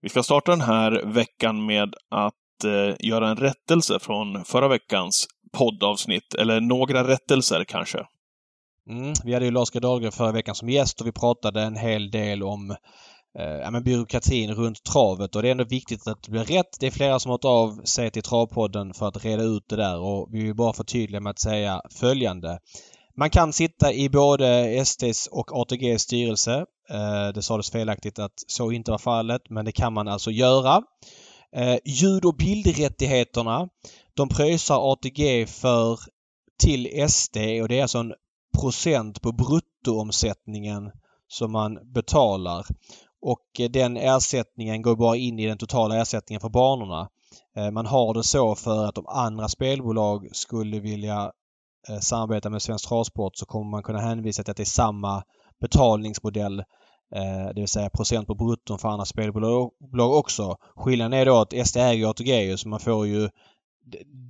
Vi ska starta den här veckan med att eh, göra en rättelse från förra veckans poddavsnitt, eller några rättelser kanske. Mm, vi hade ju Lars G Dahlgren förra veckan som gäst och vi pratade en hel del om eh, men byråkratin runt travet och det är ändå viktigt att det blir rätt. Det är flera som har hört av sig till Travpodden för att reda ut det där och vi vill bara förtydliga med att säga följande. Man kan sitta i både STs och ATGs styrelse. Eh, det sades felaktigt att så inte var fallet men det kan man alltså göra. Eh, ljud och bildrättigheterna de pröjsar ATG för till SD och det är alltså en procent på bruttoomsättningen som man betalar. Och eh, den ersättningen går bara in i den totala ersättningen för banorna. Man har det så för att om andra spelbolag skulle vilja Eh, samarbetar samarbeta med Svensk Travsport så kommer man kunna hänvisa till att det är samma betalningsmodell eh, det vill säga procent på brutton för andra spelbolag också. Skillnaden är då att SD äger ATG så man får ju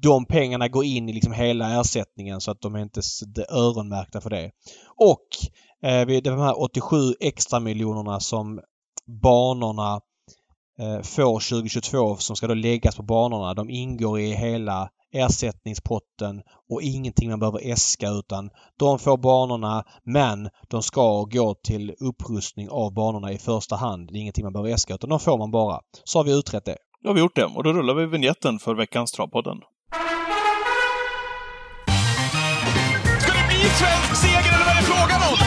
de pengarna går in i liksom hela ersättningen så att de är inte öronmärkta för det. Och eh, de här 87 extra miljonerna som banorna får 2022 som ska då läggas på banorna. De ingår i hela ersättningspotten och ingenting man behöver äska utan de får banorna men de ska gå till upprustning av banorna i första hand. Det är ingenting man behöver äska utan de får man bara. Så har vi utrett det. Då har vi gjort det och då rullar vi vignetten för veckans Travpodden. Ska det bli svensk seger eller vad är det frågan om?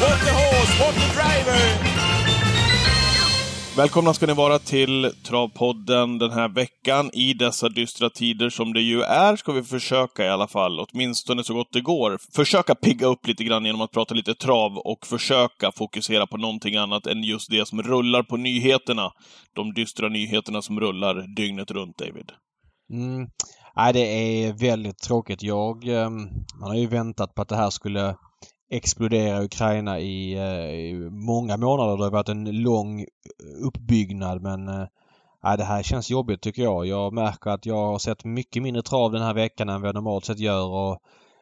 What the horse, what the driver! Välkomna ska ni vara till Travpodden den här veckan. I dessa dystra tider som det ju är ska vi försöka i alla fall, åtminstone så gott det går, försöka pigga upp lite grann genom att prata lite trav och försöka fokusera på någonting annat än just det som rullar på nyheterna. De dystra nyheterna som rullar dygnet runt, David. Mm. Nej, det är väldigt tråkigt. Jag, ehm, man har ju väntat på att det här skulle explodera Ukraina i, eh, i många månader. Det har varit en lång uppbyggnad men äh, det här känns jobbigt tycker jag. Jag märker att jag har sett mycket mindre trav den här veckan än vad jag normalt sett gör och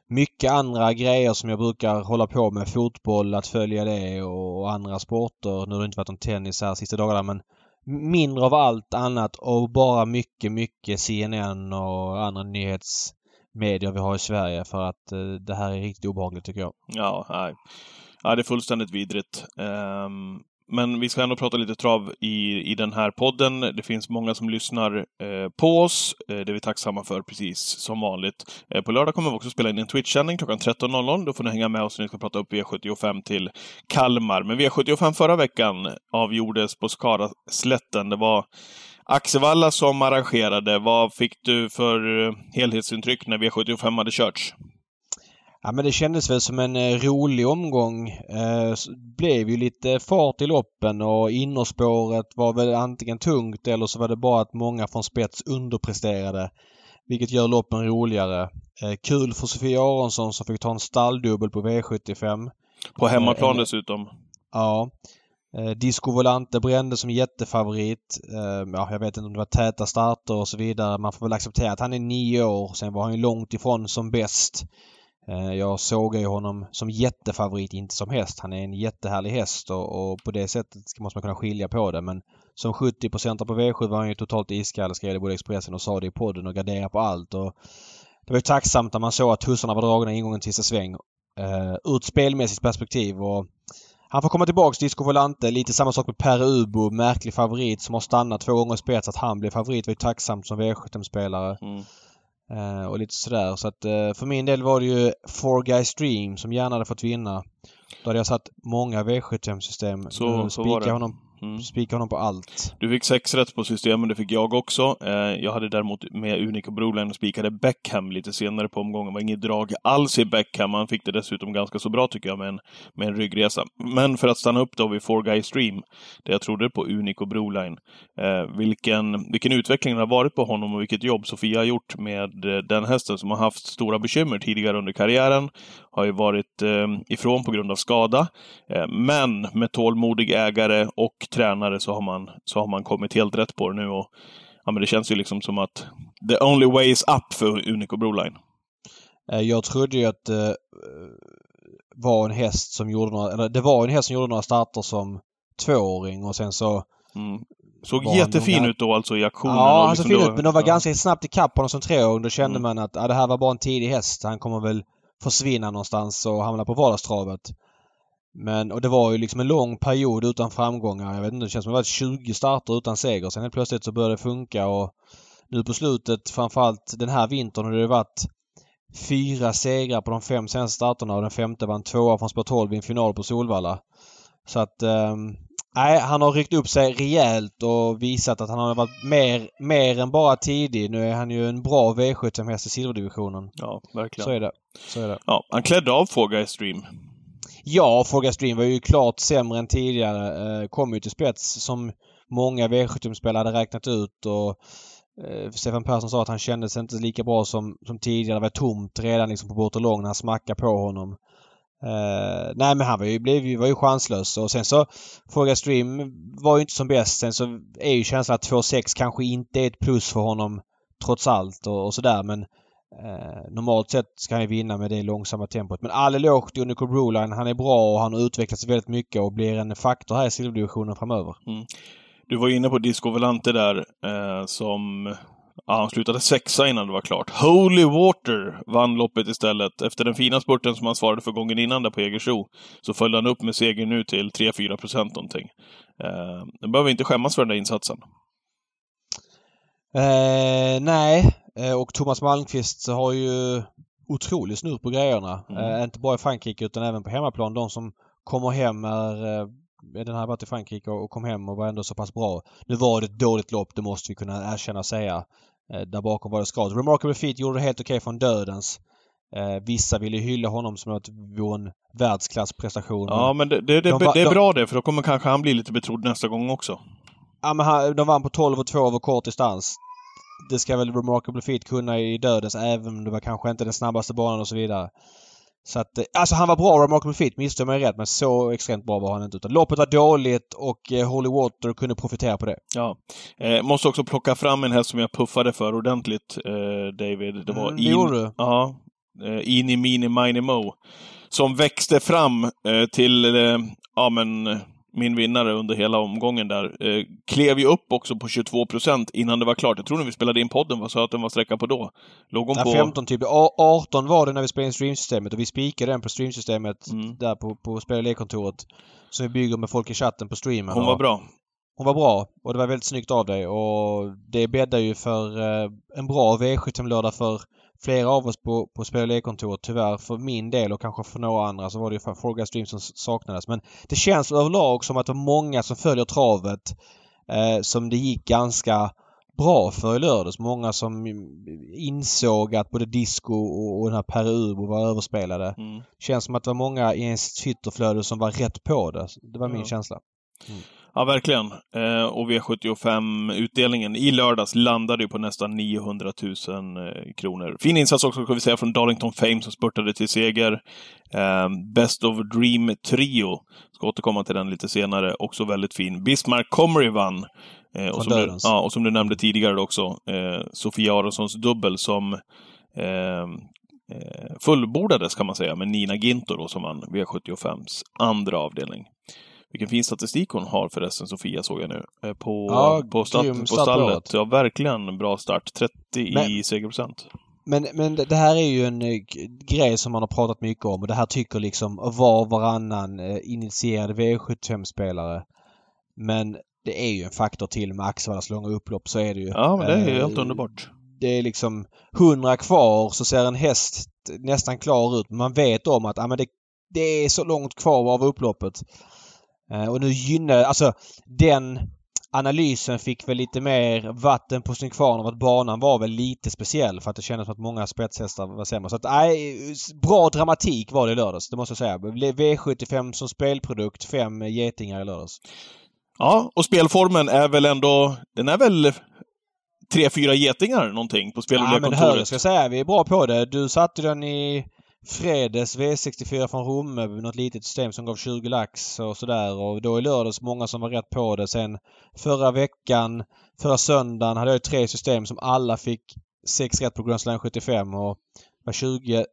mycket andra grejer som jag brukar hålla på med. Fotboll, att följa det och andra sporter. Nu har det inte varit någon tennis här sista dagarna men mindre av allt annat och bara mycket, mycket CNN och andra nyhets medier vi har i Sverige för att eh, det här är riktigt obehagligt tycker jag. Ja, nej. Ja, det är fullständigt vidrigt. Um, men vi ska ändå prata lite trav i, i den här podden. Det finns många som lyssnar eh, på oss. Eh, det är vi tacksamma för, precis som vanligt. Eh, på lördag kommer vi också spela in en Twitch-sändning klockan 13.00. Då får ni hänga med oss när vi ska prata upp V75 till Kalmar. Men V75 förra veckan avgjordes på Skara-slätten. Det var Axevalla som arrangerade. Vad fick du för eh, helhetsintryck när V75 hade körts? Ja men det kändes väl som en eh, rolig omgång. Eh, blev ju lite fart i loppen och innerspåret var väl antingen tungt eller så var det bara att många från spets underpresterade. Vilket gör loppen roligare. Eh, kul för Sofia Aronsson som fick ta en stalldubbel på V75. På hemmaplan eh, dessutom. Ja. Eh, Disco Volante brände som jättefavorit. Eh, ja, jag vet inte om det var täta starter och så vidare. Man får väl acceptera att han är nio år. Sen var han ju långt ifrån som bäst. Eh, jag såg ju honom som jättefavorit, inte som häst. Han är en jättehärlig häst och, och på det sättet måste man kunna skilja på det. Men som 70 på V7 var han ju totalt iskall, skrev det både Expressen och sa det i podden och garderade på allt. Och det var ju tacksamt när man såg att tussarna var dragna ingången till sista sväng. Uh, ur ett spelmässigt perspektiv och han får komma tillbaks Disco Volante. Lite samma sak med Per Ubo, märklig favorit som har stannat två gånger i spets. Att han blev favorit var ju tacksamt som V75-spelare. Mm. Uh, och lite sådär. Så att uh, för min del var det ju Four Guys Dream som gärna hade fått vinna. Då hade jag satt många V75-system. Så, så var det. honom Mm. Spika honom på allt. Du fick sex rätt på systemen, det fick jag också. Eh, jag hade däremot med Unico Broline och spikade Beckham lite senare på omgången. Det var inget drag alls i Beckham. Han fick det dessutom ganska så bra tycker jag med en, med en ryggresa. Men för att stanna upp då vid Four Guy Stream, där jag trodde på Unico Broline. Eh, vilken, vilken utveckling det har varit på honom och vilket jobb Sofia har gjort med eh, den hästen som har haft stora bekymmer tidigare under karriären. Har ju varit eh, ifrån på grund av skada. Eh, men med tålmodig ägare och tränare så har man, så har man kommit helt rätt på det nu. Och, ja, men det känns ju liksom som att the only way is up för Unico Broline. Eh, jag trodde ju att det var en häst som gjorde några, eller det var en häst som gjorde några starter som tvååring och sen så... Mm. Såg jättefin han- ut då alltså i aktionen. Ja, han såg liksom fin ut men de var ja. ganska snabbt ikapp honom som treåring. Då kände Mm. man att ja, det här var bara en tidig häst. Han kommer väl försvinna någonstans och hamna på vardagstravet. Men, och det var ju liksom en lång period utan framgångar. Jag vet inte, det känns som det var 20 starter utan seger. Sen helt plötsligt så började det funka och nu på slutet, framförallt den här vintern, har det varit fyra segrar på de fem senaste starterna och den femte var en tvåa från spår 12 i en final på Solvalla. Så att ehm, Nej, han har ryckt upp sig rejält och visat att han har varit mer, mer än bara tidig. Nu är han ju en bra V75-häst i silverdivisionen. Ja, verkligen. Så är det. Så är det. Ja, han klädde av Four Stream. Ja, Forga Stream var ju klart sämre än tidigare. Eh, kom ju till spets som många V75-spelare hade räknat ut och eh, Stefan Persson sa att han kändes inte lika bra som, som tidigare. Det var tomt redan liksom på Bortolong när han smackade på honom. Eh, nej men han var ju, blev, ju- var ju chanslös och sen så Forga Stream var ju inte som bäst. Sen så är ju känslan att 2-6 kanske inte är ett plus för honom trots allt och, och sådär men Eh, normalt sett ska han ju vinna med det långsamma tempot. Men all eloge till Unico Broline. Han är bra och han har utvecklats väldigt mycket och blir en faktor här i silverdivisionen framöver. Du var inne på Disco Volante där, eh, som... Ja, han slutade sexa innan det var klart. Holy Water vann loppet istället. Efter den fina spurten som han svarade för gången innan där på Jägersro, så följde han upp med seger nu till 3-4 procent någonting. Eh, behöver inte skämmas för den där insatsen. Eh, nej, och Thomas Malmqvist har ju otrolig snurr på grejerna. Mm. Eh, inte bara i Frankrike utan även på hemmaplan. De som kommer hem är... Eh, den här varit i Frankrike och kom hem och var ändå så pass bra. Nu var det ett dåligt lopp, det måste vi kunna erkänna och säga. Eh, där bakom var det skadat. Remarkable Feet gjorde det helt okej från dödens. Eh, vissa ville hylla honom som att det vore en världsklassprestation. Ja, men det, det, det, De va- det är de- bra det, för då kommer kanske han bli lite betrodd nästa gång också. Ja men han, de vann på 12 och 2 över kort distans. Det ska väl Remarkable Feet kunna i dödens även om det var kanske inte den snabbaste banan och så vidare. Så att, eh, alltså han var bra Remarkable Feet, missförstå mig rätt men så extremt bra var han inte. Utan loppet var dåligt och eh, Holy Water kunde profitera på det. Ja. Eh, måste också plocka fram en häst som jag puffade för ordentligt, eh, David. Det var Mm, det in, gjorde du. Ja. Eh, Ini Mini Mini Mo. Som växte fram eh, till, eh, ja men, min vinnare under hela omgången där. Eh, klev ju upp också på 22 procent innan det var klart. Jag tror när vi spelade in podden var så att den var sträcka på då. Låg hon Ja, på... 15 typ. A- 18 var det när vi spelade in streamsystemet och vi spikade den på streamsystemet Mm. där på, på spel och. Som vi bygger med folk i chatten på streamen. Hon var bra. Hon var bra och det var väldigt snyggt av dig och det bäddar ju för eh, en bra V75-lördag för flera av oss på, på spel och lekkontoret. Tyvärr för min del och kanske för några andra så var det ju för Forga Stream som saknades. Men det känns överlag som att det var många som följer travet eh, som det gick ganska bra för i lördags. Många som insåg att både disco och, och den här Per Ubo var överspelade. Mm. Känns som att det var många i ens Twitterflöde som var rätt på det. Det var min Ja. känsla. Ja, verkligen. Eh, och V75-utdelningen i lördags landade ju på nästan 900 000 eh, kronor. Fin insats också, ska vi säga, från Darlington Fame som spurtade till seger. Eh, Best of Dream Trio. Ska återkomma till den lite senare. Också väldigt fin. Bismarck Comrie vann. Eh, och, som du, ja, och som du nämnde tidigare också, eh, Sofia Aronssons dubbel som eh, fullbordades kan man säga med Nina Ginto då, som vann V75s andra avdelning. Vilken fin statistik hon har förresten, Sofia, såg jag nu. eh, På, Ja, på, start på stallet. Ja, verkligen bra start. 30 i Men- segerprocent. Men, men det här är ju en eh, grej som man har pratat mycket om och det här tycker liksom var varannan eh, initierad V75-spelare. Men det är ju en faktor till med Axevallas långa upplopp, så är det ju. Ja, men det är Eh, helt underbart. Det är liksom 100 kvar så ser en häst nästan klar ut. Men man vet om att ja, men det, det är så långt kvar av upploppet. Eh, och nu gynnar... Alltså den analysen fick väl lite mer vatten på sin kvarn av att banan var väl lite speciell för att det kändes som att många spetshästar var sämre. Så att nej, bra dramatik var det i lördags, det måste jag säga. V75 som spelprodukt, fem getingar i lördags. Ja, och spelformen är väl ändå... Den är väl tre, fyra getingar någonting på spel och Ja, men jag lekkontoret. ska säga, vi är bra på det. Du satte den i fredags V64 från Romme, något litet system som gav 20 lax och sådär. Och då i lördags många som var rätt på det. Sen förra veckan, förra söndagen hade jag tre system som alla fick sex rätt på Grand Slam 75 och var 20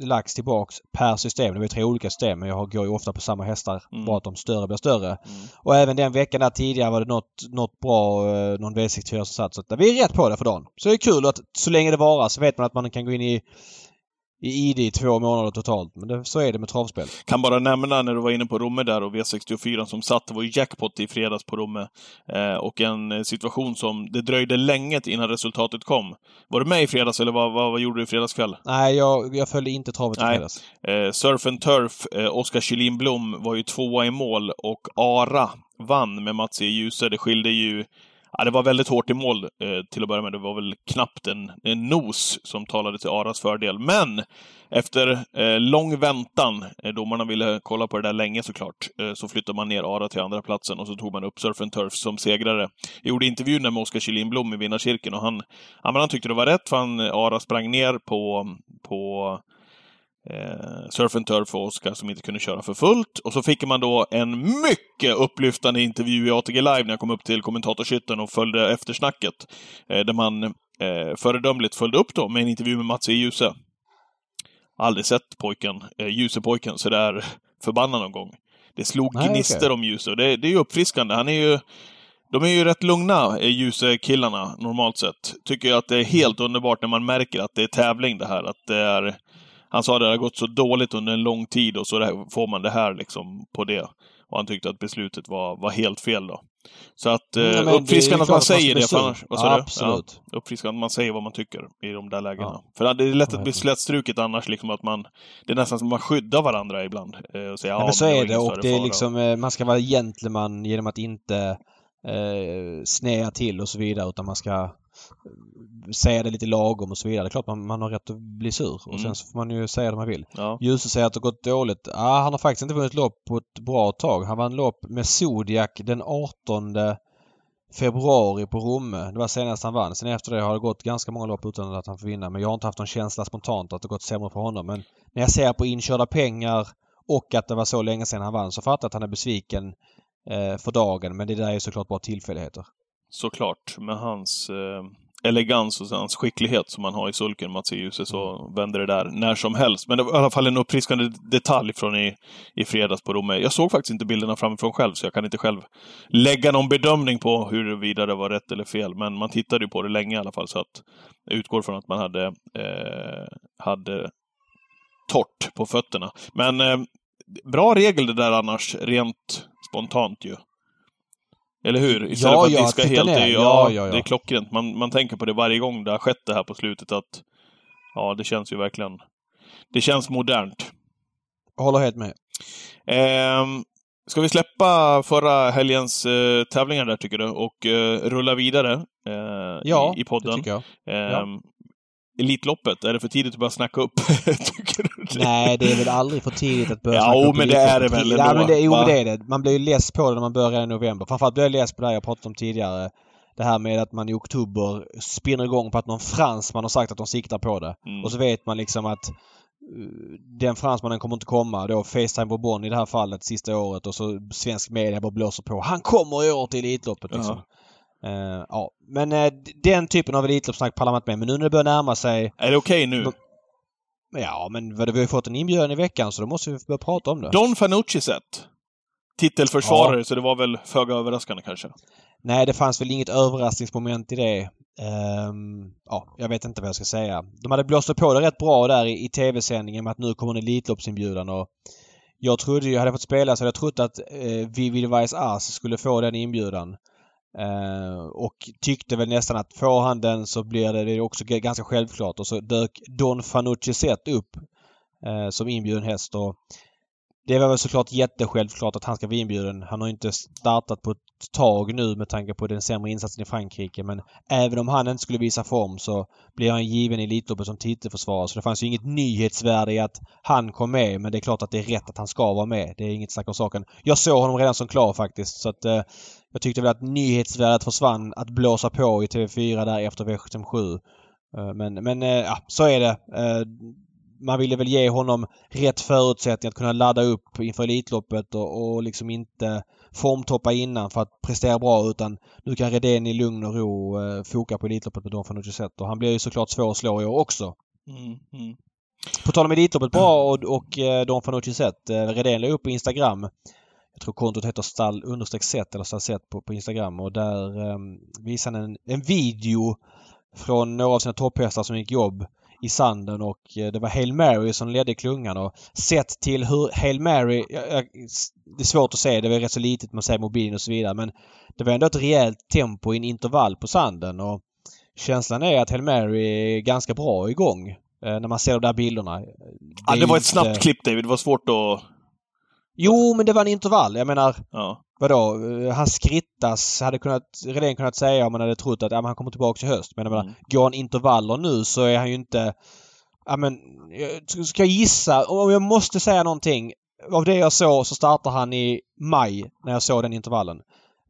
lagts tillbaks per system. Det är tre olika system men jag går ju ofta på samma hästar. Mm. Bara att de större blir större. Mm. Och även den veckan där tidigare var det något, något bra, eh, någon V64 som satt. Så att vi är rätt på det för dagen. Så det är kul att så länge det varar så vet man att man kan gå in i i ID i två månader totalt. Men det, så är det med travspel. Kan bara nämna när du var inne på Romme där och V64 som satt, det var ju jackpot i fredags på Romme. Eh, och en eh, situation som det dröjde länge innan resultatet kom. Var du med i fredags eller vad, vad, vad gjorde du i fredagskväll? Nej, jag, jag följde inte travet i Nej. fredags. Eh, Surf and Turf, eh, Oskar Kjellin Blom var ju tvåa i mål och Ara vann med Mats E. Djuse. Det skilde ju Ja, det var väldigt hårt i mål eh, till att börja med. Det var väl knappt en, en nos som talade till Aras fördel. Men efter eh, lång väntan, eh, domarna ville kolla på det där länge såklart, eh, så flyttade man ner Ara till andra platsen och så tog man upp Surf and Turf som segrare. Jag gjorde intervjun med Oskar Kjellin Blom i vinnarcirkeln och han, ja, men han tyckte det var rätt för han, eh, Ara sprang ner på, på eh, Surf and Turf och Oskar som inte kunde köra för fullt. Och så fick man då en mycket upplyftande intervju i ATG Live när jag kom upp till kommentatorshytten och följde eftersnacket. Eh, där man eh, föredömligt följde upp då med en intervju med Mats E. Djuse. Aldrig sett pojken, eh, Djuse-pojken, sådär förbannad någon gång. Det slog Nej, gnistor okej. om Djuse och det, det är ju uppfriskande. Han är ju de är ju rätt lugna, eh, Djuse-killarna, normalt sett. Tycker jag att det är helt underbart när man märker att det är tävling det här. Att det är, han sa att det har gått så dåligt under en lång tid och så får man det här liksom på det. Och han tyckte att beslutet var, var helt fel då. Så att eh, Mm, men är ju uppfriskande att man säger det. Annars, vad du? Absolut. Ja, uppfriskande att man säger vad man tycker i de där lägena. Ja. För det är lätt att bli slätstruket annars, liksom att man... Det är nästan som att man skyddar varandra ibland. Eh, och säger, Ja, ja, men så var är det och det är fara." liksom, eh, man ska vara gentleman genom att inte eh, snea till och så vidare utan man ska eh, säga det lite lagom och så vidare. Det är klart man, man har rätt att bli sur och Mm. sen så får man ju säga det man vill. Ja. Ljuse säger att det gått dåligt. Ja, han har faktiskt inte vunnit lopp på ett bra tag. Han vann lopp med Zodiac den 18 februari på Romme. Det var senast han vann. Sen efter det har det gått ganska många lopp utan att han får vinna. Men jag har inte haft någon känsla spontant att det gått sämre för honom. Men när jag ser på inkörda pengar och att det var så länge sedan han vann så fattar jag att han är besviken eh, för dagen. Men det där är såklart bara tillfälligheter. Såklart, med hans eh, elegans och hans skicklighet som han har i sulken, Mats E. Djuse, så Mm. vänder det där när som helst. Men det var i alla fall en uppfriskande detalj från i, i fredags på Romme. Jag såg faktiskt inte bilderna framifrån själv, så jag kan inte själv lägga någon bedömning på huruvida det var rätt eller fel. Men man tittade ju på det länge i alla fall, så att jag utgår från att man hade, eh, hade torrt på fötterna. Men eh, bra regel det där annars, rent spontant ju. Eller hur? Istället Ja, för att ja, diska helt. Det är, ja, ja. det är klockrent. Man, man tänker på det varje gång det har skett det här på slutet att ja, det känns ju verkligen... Det känns modernt. Jag håller helt med. Ehm, ska vi släppa förra helgens eh, tävlingar där tycker du och eh, rulla vidare eh, Ja, i, i podden? det tycker jag. Ehm, Elitloppet, är det för tidigt att börja snacka upp? det? Nej, det är väl aldrig för tidigt att börja Ja, snacka jo, upp men det är det väl Ja, ändå, men det, jo, det är det. Man blir ju less på det när man börjar i november. Framförallt blir jag less på det här jag pratat om tidigare. Det här med att man i oktober spinner igång på att någon fransman har sagt att de siktar på det. Mm. Och så vet man liksom att eh, den fransmannen kommer inte komma. Då Facetime Bourbon i det här fallet sista året och så svensk media bara blåser på. Han kommer i år till Elitloppet liksom. Eh, ja, men d- den typen av Elitloppssnack pallar man inte med. Men nu när det börjar närma sig Är det okej nu? Men- Ja, men vi har ju fått en inbjudan i veckan så då måste vi börja prata om det. Don Fanucci sett. Titelförsvarare, så det var väl föga överraskande kanske. Nej, det fanns väl inget överraskningsmoment i det. Ehm, ja, jag vet inte vad jag ska säga. De hade blåst på det rätt bra där i, i tv-sändningen med att nu kommer en Elitloppsinbjudan och jag trodde ju, hade jag fått spela så hade jag trott att eh, Vivi Weiss Ass skulle få den inbjudan. Eh, och tyckte väl nästan att får han den så blir det, det också ganska självklart. Och så dök Don Fanucci Zet upp eh, som inbjuden häst och det var väl såklart jättesjälvklart att han ska vara inbjuden. Han har ju inte startat på ett tag nu med tanke på den sämre insatsen i Frankrike. Men även om han inte skulle visa form så blir han given i Elitloppet som titelförsvarare. Så det fanns ju inget nyhetsvärde i att han kom med. Men det är klart att det är rätt att han ska vara med. Det är inget snack om saken. Jag såg honom redan som klar faktiskt. Så att eh, jag tyckte väl att nyhetsvärdet försvann att blåsa på i TV4 där efter V757. Eh, men men eh, ja, så är det. Eh, man ville väl ge honom rätt förutsättningar att kunna ladda upp inför Elitloppet och, och liksom inte formtoppa innan för att prestera bra utan nu kan Redén i lugn och ro eh, foka på Elitloppet med Don Fanucci Zet och han blir ju såklart svår att slå i år också. Mm, mm. På tal om Elitloppet bara och, och eh, Don Fanucci sett. Eh, Redén la upp på Instagram. Jag tror kontot heter stall understreck set eller stall set på, på Instagram och där eh, visade han en, en video från några av sina topphästar som gick jobb i sanden och eh, det var Hail Mary som ledde klungan och sett till hur Hail Mary... Det är svårt att se, det var rätt så litet man ser mobilen och så vidare men det var ändå ett rejält tempo i en intervall på sanden och känslan är att Hail Mary är ganska bra igång eh, när man ser de där bilderna. Det, ja, det var ett snabbt klipp David, det var svårt att... Jo, men det var en intervall. Jag menar, ja. Vadå? Han skrittas hade kunnat, Redén kunnat säga om man hade trott att ja, han kommer tillbaka i höst. Men jag menar, mm. går han intervaller nu så är han ju inte... Ja men, ska jag gissa? Om jag måste säga någonting. Av det jag såg så startar han i maj när jag såg den intervallen.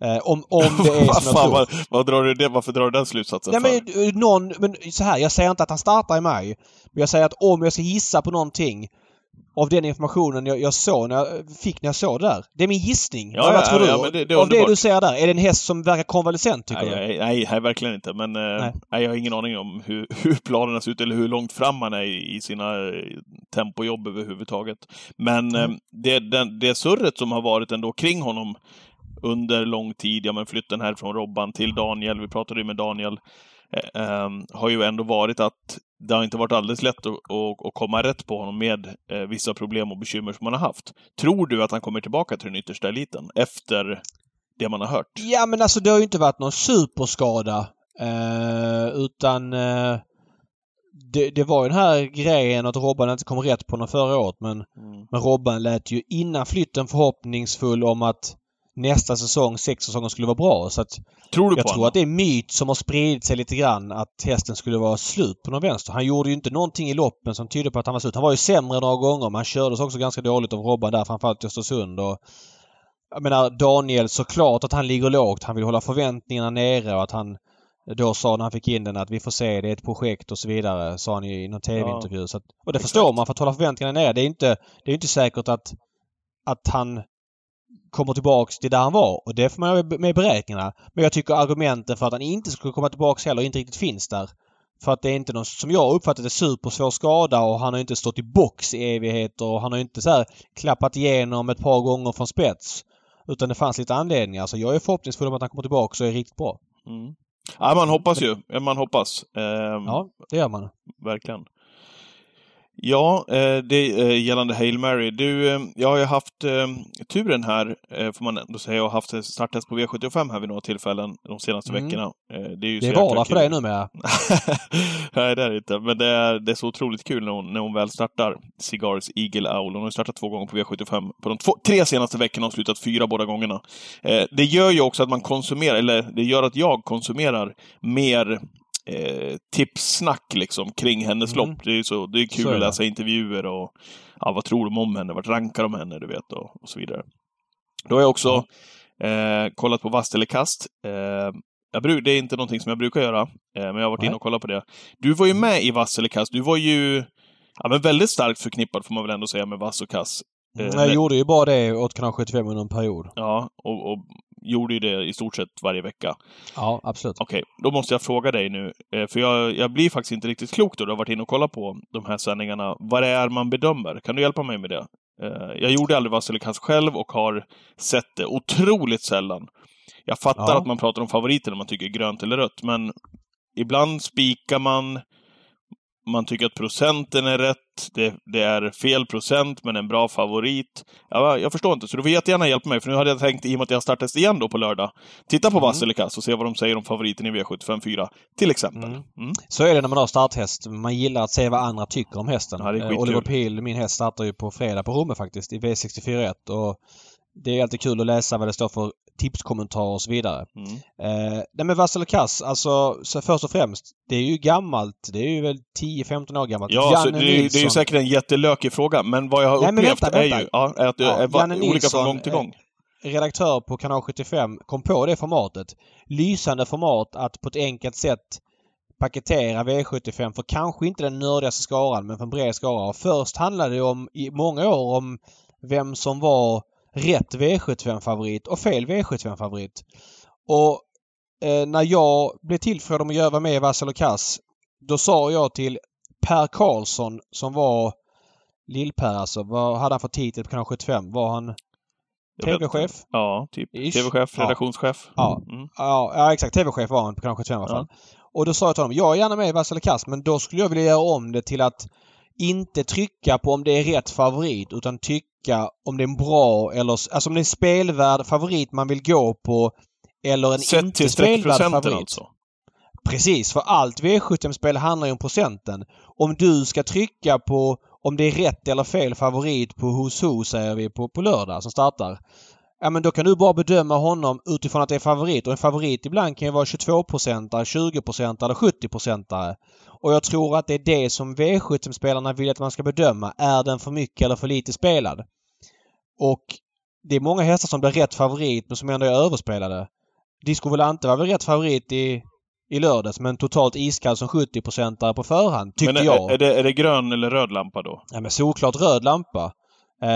Eh, om, om det är som jag tror. Vad, vad drar du det, varför drar du den slutsatsen Nej, men, eh, någon, men så här, jag säger inte att han startar i maj. Men jag säger att om jag ska gissa på någonting av den informationen jag, jag såg när jag fick när jag såg det där. Det är min gissning. Ja, vad tror ja, du? Ja, det, det av det du ser där, är det en häst som verkar konvalescent tycker nej, du? Nej, nej, verkligen inte. Men eh, nej. nej. jag har ingen aning om hur, hur planerna ser ut eller hur långt fram man är i, i sina eh, tempojobb överhuvudtaget. Men mm. det, det, det surret som har varit ändå kring honom under lång tid, ja men flytten här från Robban till Daniel, vi pratade ju med Daniel, eh, har ju ändå varit att det har inte varit alldeles lätt att, att, att komma rätt på honom med eh, vissa problem och bekymmer som han har haft. Tror du att han kommer tillbaka till den yttersta eliten efter det man har hört? Ja men alltså det har ju inte varit någon superskada. Eh, utan eh, det, det, var ju den här grejen att Robban inte kom rätt på honom förra året men, mm. men Robban lät ju innan flytten förhoppningsfull om att nästa säsong, sex säsonger, skulle vara bra. Så att tror du jag på tror honom? att det är myt som har spridit sig lite grann att hästen skulle vara slut på någon vänster. Han gjorde ju inte någonting i loppen som tydde på att han var slut. Han var ju sämre några gånger men han kördes också ganska dåligt av Robban där framförallt i Östersund. Och, jag menar Daniel såklart att han ligger lågt. Han vill hålla förväntningarna nere och att han då sa när han fick in den att vi får se, det är ett projekt och så vidare, sa han i någon TV-intervju. Ja, och det exakt. förstår man för att hålla förväntningarna nere. Det är inte, det är inte säkert att, att han kommer tillbaks till där han var och det får man med i beräkningarna. Men jag tycker argumenten för att han inte skulle komma tillbaks heller inte riktigt finns där. För att det är inte någon, som jag uppfattat det, supersvår skada och han har inte stått i box i evigheter och han har inte så här klappat igenom ett par gånger från spets. Utan det fanns lite anledningar. Så jag är förhoppningsfull om att han kommer tillbaka och är riktigt bra. Mm. Ja, man hoppas ju. Man hoppas. Ehm, ja, det gör man. Verkligen. Ja, eh, det eh, gällande Hail Mary. Du, eh, jag har ju haft turen här, får man ändå säga, och haft starttest på V75 här vid några tillfällen de senaste mm. veckorna. Det är ju det är vardag för dig numera. Nej, det är det inte. Men det är, det är så otroligt kul när hon, när hon väl startar Cigars Eagle Owl. Hon har startat två gånger på V75. På de två, tre senaste veckorna har hon slutat fyra båda gångerna. Det gör ju också att man konsumerar, eller det gör att jag konsumerar mer eh, tipssnack liksom kring hennes mm. lopp. Det är, så, det är kul så att läsa intervjuer och ja, vad tror de om henne? Vart rankar de henne? Du vet, och, och så vidare. Då har jag också mm. eh, kollat på vass eller kast. Eh, jag det är inte någonting som jag brukar göra, eh, men jag har varit inne och kollat på det. Du var ju med i vass eller kast. Du var ju ja, men väldigt starkt förknippad, får man väl ändå säga, med vass och kass. Eh, jag men... gjorde ju bara det åt kanal 75 under en period. Ja, och, och gjorde ju det i stort sett varje vecka. Ja, absolut. Okej, okay, då måste jag fråga dig nu, eh, för jag, jag blir faktiskt inte riktigt klok då. Du har varit inne och kollat på de här sändningarna. Vad det är man bedömer? Kan du hjälpa mig med det? Eh, jag gjorde aldrig Vasilikas själv och har sett det otroligt sällan. Jag fattar ja. att man pratar om favoriter när man tycker grönt eller rött, men ibland spikar man man tycker att procenten är rätt, det, det, är fel procent men en bra favorit. Ja, jag förstår inte, så du får jättegärna hjälpa mig, för nu hade jag tänkt, i och med att jag startat igen då på lördag, titta på mm. Vasilikas och se vad de säger om favoriten i V75 4, till exempel. Mm. Mm. Så är det när man har starthäst. Man gillar att se vad andra tycker om hästen. Ja, eh, Oliver Pil, min häst, startar ju på fredag på Romme faktiskt, i V64 1 och det är alltid kul att läsa vad det står för tipskommentarer och så vidare. Mm. Eh, nej men Vassel Kass, alltså så först och främst, det är ju gammalt. Det är ju väl 10-15 år gammalt. Ja, så det, är, det är ju säkert en jättelökig fråga, men vad jag har nej, upplevt vänta, vänta. är ju ja, att det ja, är Janne olika Nilsson, från gång till gång. Redaktör på kanal 75 kom på det formatet. Lysande format att på ett enkelt sätt paketera V75 för kanske inte den nördigaste skaran men för en bred skara. Och först handlade det om, i många år om vem som var rätt V75-favorit och fel V75-favorit. Och eh, när jag blev tillfrågad om att göra med i Vassal och Kass då sa jag till Per Karlsson som var Lill-Per alltså. Vad hade han för titel på kanal 75? Var han TV-chef? Ja, typ. Ish. TV-chef, Ja. redaktionschef. Ja. Mm. Ja, ja exakt. TV-chef var han på kanal 75 i alla fall. Och då sa jag till honom, jag är gärna med i Vass eller Kass men då skulle jag vilja göra om det till att inte trycka på om det är rätt favorit utan tycka om det är en bra eller alltså om det är en spelvärd favorit man vill gå på eller en Sett inte spelvärd favorit. alltså. Precis, för allt V75-spel handlar ju om procenten. Om du ska trycka på om det är rätt eller fel favorit på Who's Who säger vi på, på lördag som startar. Ja men då kan du bara bedöma honom utifrån att det är favorit och en favorit ibland kan ju vara 22-procentare, 20-procentare eller 70-procentare. Och jag tror att det är det som V75-spelarna vill att man ska bedöma. Är den för mycket eller för lite spelad? Och det är många hästar som blir rätt favorit men som ändå är överspelade. Disco Volante var väl rätt favorit i, i lördags men totalt iskall som 70-procentare på förhand tyckte Men är, jag. är, det, är det grön eller röd lampa då? Ja men solklart röd lampa. Eh,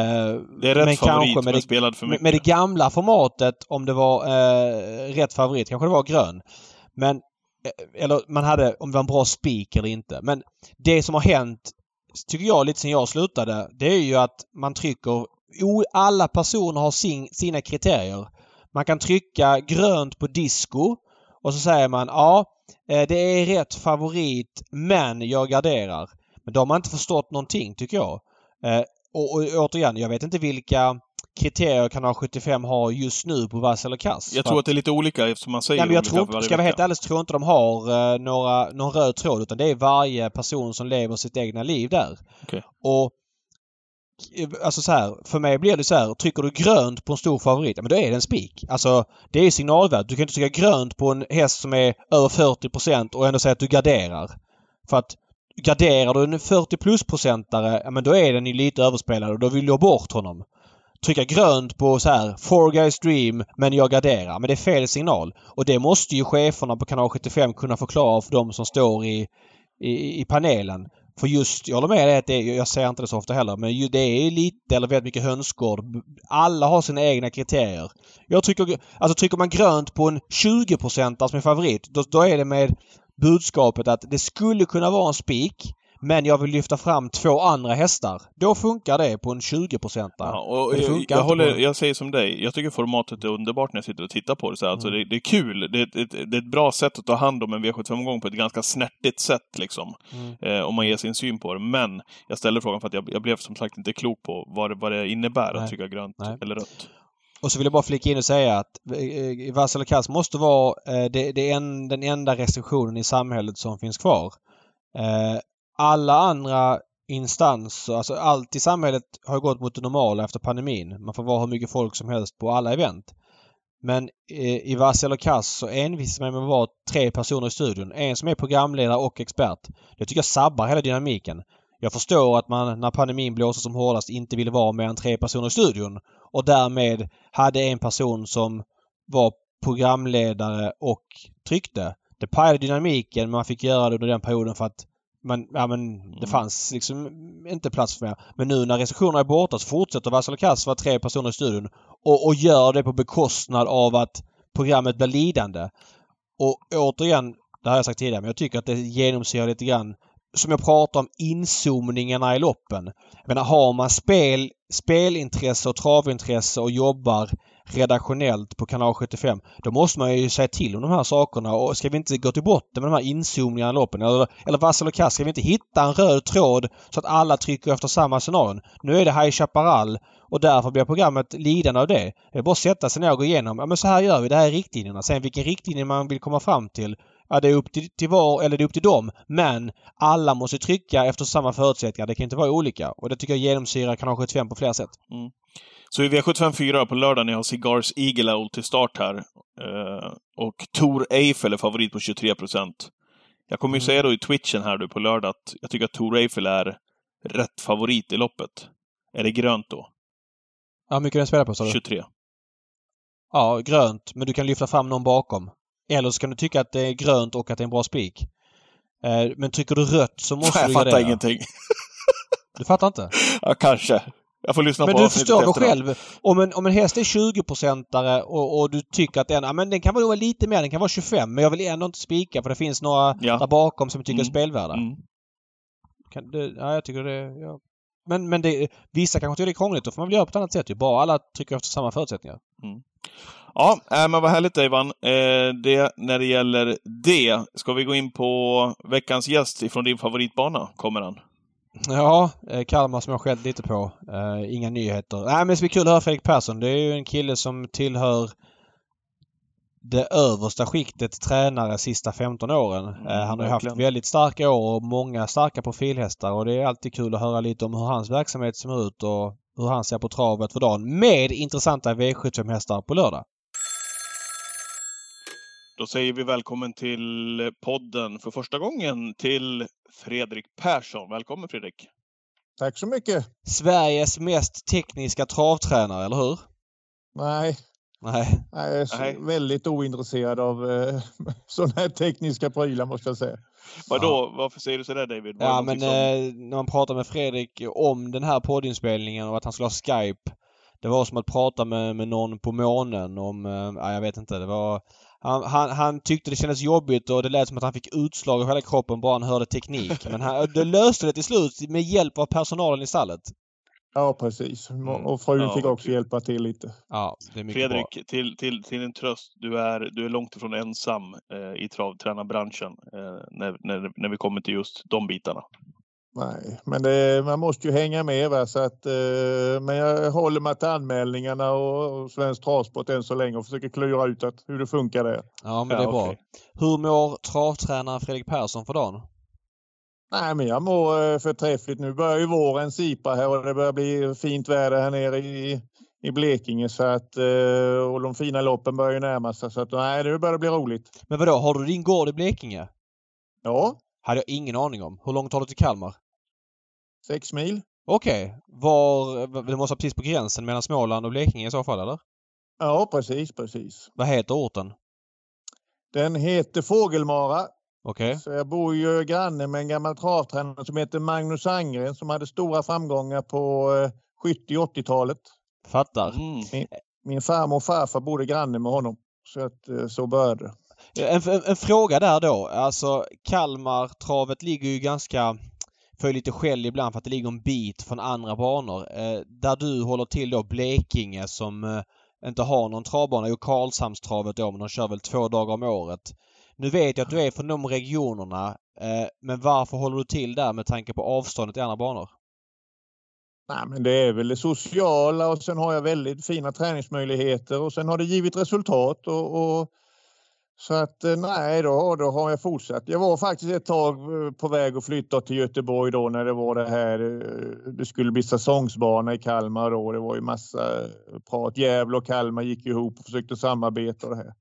Det är rätt men favorit kanske men, med det, spelad för mycket. med det gamla formatet om det var eh, rätt favorit kanske det var grön. Men Eh, eller man hade om det var en bra spik eller inte. Men det som har hänt tycker jag lite sen jag slutade det är ju att man trycker o, alla personer har sin, sina kriterier. Man kan trycka grönt på disco och så säger man ja eh, det är rätt favorit men jag garderar. Men då har man inte förstått någonting tycker jag. Eh, och, och återigen, jag vet inte vilka kriterier Kanal 75 har just nu på vass eller kass. Jag tror att det är lite olika eftersom man säger Nej, men jag tror inte, ska jag vara helt ärlig så tror jag inte de har eh, några, någon röd tråd utan det är varje person som lever sitt egna liv där. Okej. Och eh, Alltså så här, för mig blir det så här, trycker du grönt på en stor favorit, ja men då är det en spik. Alltså det är signalvärde. Du kan inte trycka grönt på en häst som är över 40% och ändå säga att du garderar. För att garderar du en 40 plus procentare, ja men då är den ju lite överspelad och då vill du ha bort honom. Trycka grönt på så här Four Guys Dream men jag garderar. Men det är fel signal. Och det måste ju cheferna på kanal 75 kunna förklara för de som står i, i, i panelen. För just, jag håller med dig att det jag säger inte det så ofta heller, men ju, det är lite eller väldigt mycket hönsgård. Alla har sina egna kriterier. Jag tycker, alltså trycker man grönt på en 20 som är favorit, då, då är det med budskapet att det skulle kunna vara en spik. Men jag vill lyfta fram två andra hästar. Då funkar det på en 20 Ja, och Det jag, jag, håller, på- jag säger som dig, jag tycker formatet är underbart när jag sitter och tittar på det. Så här. Alltså, Mm. det, det är kul. Det, är ett- det är ett bra sätt att ta hand om en V75-omgång på ett ganska snärtigt sätt. Liksom. Mm. Eh, om man ger sin syn på det. Men jag ställde frågan för att jag, jag blev som sagt inte klok på vad det, vad det innebär Nej. att trycka grönt Nej. eller rött. Och så vill jag bara flika in och säga att eh, vass eller kass måste vara eh, det, det en, den enda restriktionen i samhället som finns kvar. Eh, alla andra instanser, alltså allt i samhället har gått mot det normala efter pandemin. Man får vara hur mycket folk som helst på alla event. Men eh, i vass eller kass så envisas man med att vara tre personer i studion. En som är programledare och expert. Det tycker jag sabbar hela dynamiken. Jag förstår att man när pandemin blåser som hårdast inte ville vara mer än tre personer i studion och därmed hade en person som var programledare och tryckte. Det pajade dynamiken man fick göra det under den perioden för att man, ja, men det Mm. fanns liksom inte plats för mer. Men nu när restriktionerna är borta så fortsätter Vassal och Kass vara tre personer i studion och, och gör det på bekostnad av att programmet blir lidande. Och återigen, det har jag sagt tidigare, men jag tycker att det genomsyrar lite grann som jag pratar om inzoomningarna i loppen. Jag menar, har man spel, spelintresse och travintresse och jobbar redaktionellt på kanal 75 då måste man ju säga till om de här sakerna och ska vi inte gå till botten med de här inzoomningarna i loppen eller, eller vassel och kass, ska vi inte hitta en röd tråd så att alla trycker efter samma scenarion? Nu är det High Chaparral och därför blir programmet lidande av det. Det är bara att sätta sig ner och gå igenom. Ja men så här gör vi. Det här är riktlinjerna. Sen vilken riktlinje man vill komma fram till. Ja det är upp till, till var eller det är upp till dem. Men alla måste trycka efter samma förutsättningar. Det kan inte vara olika. Och det tycker jag genomsyrar kanal 75 på flera sätt. Så i V75 4 på lördag när jag har Cigars Eagle Owl till start här. Eh, och Tor Eiffel är favorit på 23 procent. Jag kommer ju Mm. säga då i twitchen här nu på lördag att jag tycker att Tor Eiffel är rätt favorit i loppet. Är det grönt då? Ja, hur mycket den spelar på sa du? 23. Ja, grönt. Men du kan lyfta fram någon bakom. Eller så kan du tycka att det är grönt och att det är en bra spik. Eh, Men trycker du rött så måste jag du fattar gardera. ingenting. Du fattar inte? Ja, kanske. Jag får lyssna Men på du avsnittet förstår då efteråt. själv. Om en, om en häst är 20-procentare och, och du tycker att den, ja, men den kan vara lite mer, den kan vara 25 men jag vill ändå inte spika för det finns några Ja. där bakom som jag tycker är Mm. spelvärda. Mm. Kan det, ja, jag tycker det... Ja. Men, men det, vissa kanske tycker det är krångligt. Då får man väl göra på ett annat sätt ju. Bara alla trycker efter samma förutsättningar. Ja, äh, men vad härligt Ivan. Eh, det, när det gäller det, ska vi gå in på veckans gäst ifrån din favoritbana? Kommer han? Ja, eh, Kalmar som jag skällt lite på. Eh, inga nyheter. Nej men det ska bli kul att höra Fredrik Persson. Det är ju en kille som tillhör det översta skiktet tränare sista 15 åren. Mm, eh, han har ju haft verkligen. väldigt starka år och många starka profilhästar och det är alltid kul att höra lite om hur hans verksamhet ser ut och hur han ser på travet för dagen med intressanta V75-hästar på lördag. Då säger vi välkommen till podden för första gången till Fredrik Persson. Välkommen Fredrik! Tack så mycket. Sveriges mest tekniska travtränare, eller hur? Nej, Nej. jag är Nej. väldigt ointresserad av eh, sådana här tekniska prylar måste jag säga. Vadå, varför säger du sådär David? Var Ja men någonting eh, när man pratar med Fredrik om den här poddinspelningen och att han skulle ha Skype. Det var som att prata med, med någon på månen om, eh, ja, jag vet inte, det var... Han, han, han tyckte det kändes jobbigt och det lät som att han fick utslag i hela kroppen bara han hörde teknik. Men han, det löste det till slut med hjälp av personalen i stallet. Ja, precis. Mm. Och frun Ja, fick också hjälpa till lite. Ja, bra. Fredrik, till, till, till din tröst, du är, du är långt ifrån ensam eh, i travtränarbranschen eh, när, när, när vi kommer till just de bitarna. Nej, men det, man måste ju hänga med. Va? Så att, eh, men jag håller mig till anmälningarna och, och Svensk Travsport än så länge och försöker klura ut att, hur det funkar där. Ja men det är bra. okej. Hur mår travtränaren Fredrik Persson för dagen? Nej, men jag mår eh, förträffligt. Nu börjar ju våren sipa här och det börjar bli fint väder här nere i, i Blekinge. Så att, eh, och de fina loppen börjar ju närma sig. Så att, nej, nu börjar det bli roligt. Men vadå, har du din gård i Blekinge? Ja, Hade jag ingen aning om. Hur långt har du till Kalmar? Sex mil. Okej. Var... Det måste vara precis på gränsen mellan Småland och Blekinge i så fall, eller? Ja, precis, precis. Vad heter orten? Den heter Fågelmara. Okej. Så jag bor ju granne med en gammal travtränare som heter Magnus Angren som hade stora framgångar på eh, 70 och 80-talet. Fattar. Mm. Min farmor och farfar bodde granne med honom. Så att eh, så började det. En, en, en fråga där då. Alltså Kalmar-travet ligger ju ganska... Får ju lite skäll ibland för att det ligger en bit från andra banor. Eh, där du håller till då Blekinge som eh, inte har någon travbana. Jo, Karlshamnstravet då, men de kör väl två dagar om året. Nu vet jag att du är från de regionerna. Eh, men varför håller du till där med tanke på avståndet till andra banor? Nej, men det är väl det sociala och sen har jag väldigt fina träningsmöjligheter och sen har det givit resultat. Och, och så att eh, nej, då, då har jag fortsatt. Jag var faktiskt ett tag eh, på väg att flytta till Göteborg då när det var det här. Eh, det skulle bli säsongsbana i Kalmar och Det var ju massa prat. Gävle och Kalmar gick ihop och försökte samarbeta och det här.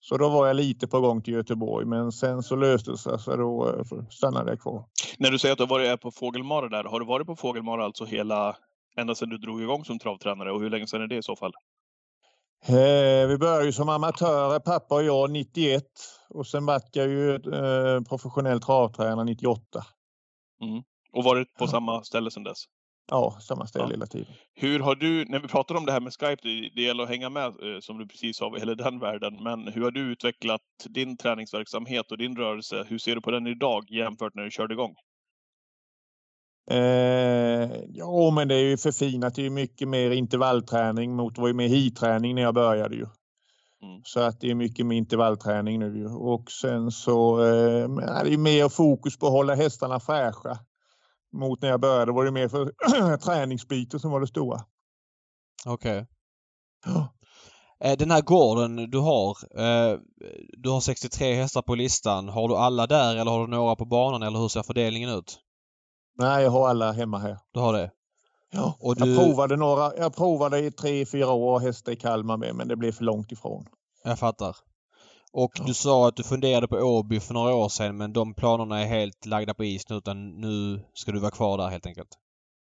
Så då var jag lite på gång till Göteborg, men sen så löste det sig så då stannade jag kvar. När du säger att du har varit på Fågelmara där, har du varit på Fågelmara alltså hela, ända sedan du drog igång som travtränare och hur länge sedan är det i så fall? Eh, vi började ju som amatörer, pappa och jag, 91 och sen vart jag ju eh, professionell travtränare 98. Och varit på Ja. samma ställe sedan dess? Ja, samma ställe Ja. hela tiden. Hur har du, när vi pratar om det här med Skype, det, det gäller att hänga med eh, som du precis sa hela den världen, men hur har du utvecklat din träningsverksamhet och din rörelse? Hur ser du på den idag jämfört när du körde igång? Eh, ja, men det är ju förfinat. Det är mycket mer intervallträning mot var ju mer hitträning när jag började ju. Mm. Så att det är mycket mer intervallträning nu ju. Och sen så eh, det är mer fokus på att hålla hästarna fräscha. Mot när jag började var det mer för träningsbiten som var det stora. Okej. Ja. Eh, Den här gården du har. eh, Du har 63 hästar på listan. Har du alla där eller har du några på banan eller hur ser fördelningen ut? Nej, jag har alla hemma här. Du har det? Ja, Och du- jag provade några. Jag provade i tre, fyra år hästar i Kalmar med, men det blev för långt ifrån. Jag fattar. Och Ja. du sa att du funderade på Åby för några år sedan men de planerna är helt lagda på is nu utan nu ska du vara kvar där helt enkelt.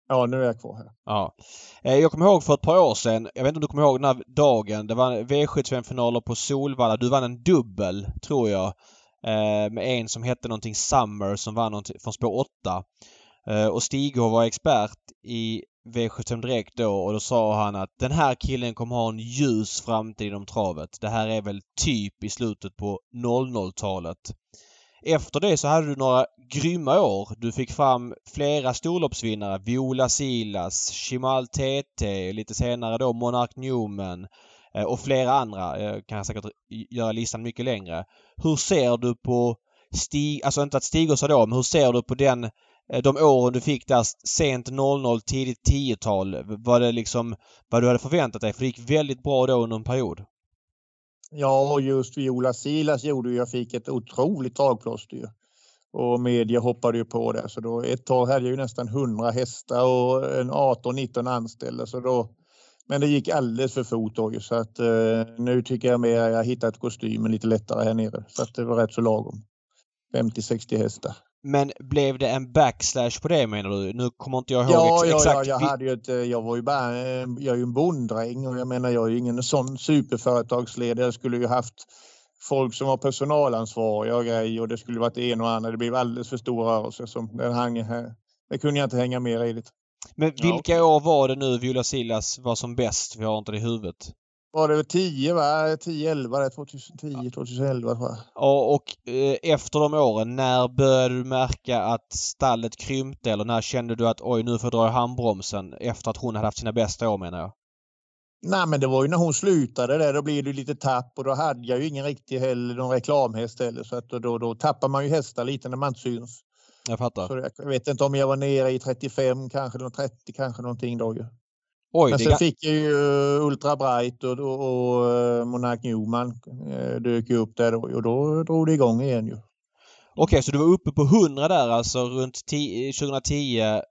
Ja, nu är jag kvar här. Ja. Eh, Jag kommer ihåg för ett par år sedan, jag vet inte om du kommer ihåg den här dagen. Det var V75-finaler på Solvalla. Du vann en dubbel, tror jag. eh, Med en som hette någonting Summer som vann någonting från spår 8. Eh, och Stigå var expert i V75 Direkt då och då sa han att den här killen kommer ha en ljus framtid inom travet. Det här är väl typ i slutet på 00-talet. efter det så hade du några grymma år. Du fick fram flera storloppsvinnare. Viola Silas, Shimal TT, lite senare då Monark Newman eh, och flera andra. Jag kan säkert göra listan mycket längre. Hur ser du på Stig, alltså inte att Stig sa då, men hur ser du på den Eh, de åren du fick där sent 00, tidigt 10-tal. Var det liksom vad du hade förväntat dig? För det gick väldigt bra då under en period. Ja, och just Viola Silas gjorde ju jag fick ett otroligt dragplåster ju. Och media hoppade ju på det. Så då, ett tag hade jag ju nästan 100 hästar och en 18-19 anställda. Så då, men det gick alldeles för fort då ju. Så att eh, nu tycker jag mer jag hittat kostymen lite lättare här nere. Så att det var rätt så lagom. 50-60 hästar. Men blev det en backslash på det menar du? Nu kommer inte jag ihåg ja, ex ja, exakt. Ja, jag, hade ju ett, jag var ju bara jag är ju en bonddräng och jag menar jag är ju ingen sån superföretagsledare. Jag skulle ju haft folk som var personalansvariga och grejer och det skulle varit en och annan. Det blev alldeles för stor rörelse som den hang här. Det kunde jag inte hänga med i. Men vilka ja, år var det nu Viola Silas var som bäst? Vi har inte det i huvudet var det 10 va? 10, 11, 2010, 2011 tror jag. Ja och eh, efter de åren, när började du märka att stallet krympte eller när kände du att oj nu får jag dra i handbromsen efter att hon hade haft sina bästa år menar jag? Nej men det var ju när hon slutade där, då blev det lite tapp och då hade jag ju ingen riktig heller, någon reklamhäst heller så att då, då tappar man ju hästar lite när man inte syns. Jag fattar. Så jag vet inte om jag var nere i 35 kanske, 30 kanske någonting då ju. Oj, Men sen det... fick jag ju Ultra Bright och, och, och eh, Monark Newman eh, dök upp där och då drog det igång igen ju. Okej, okay, så du var uppe på 100 där alltså runt 10, 2010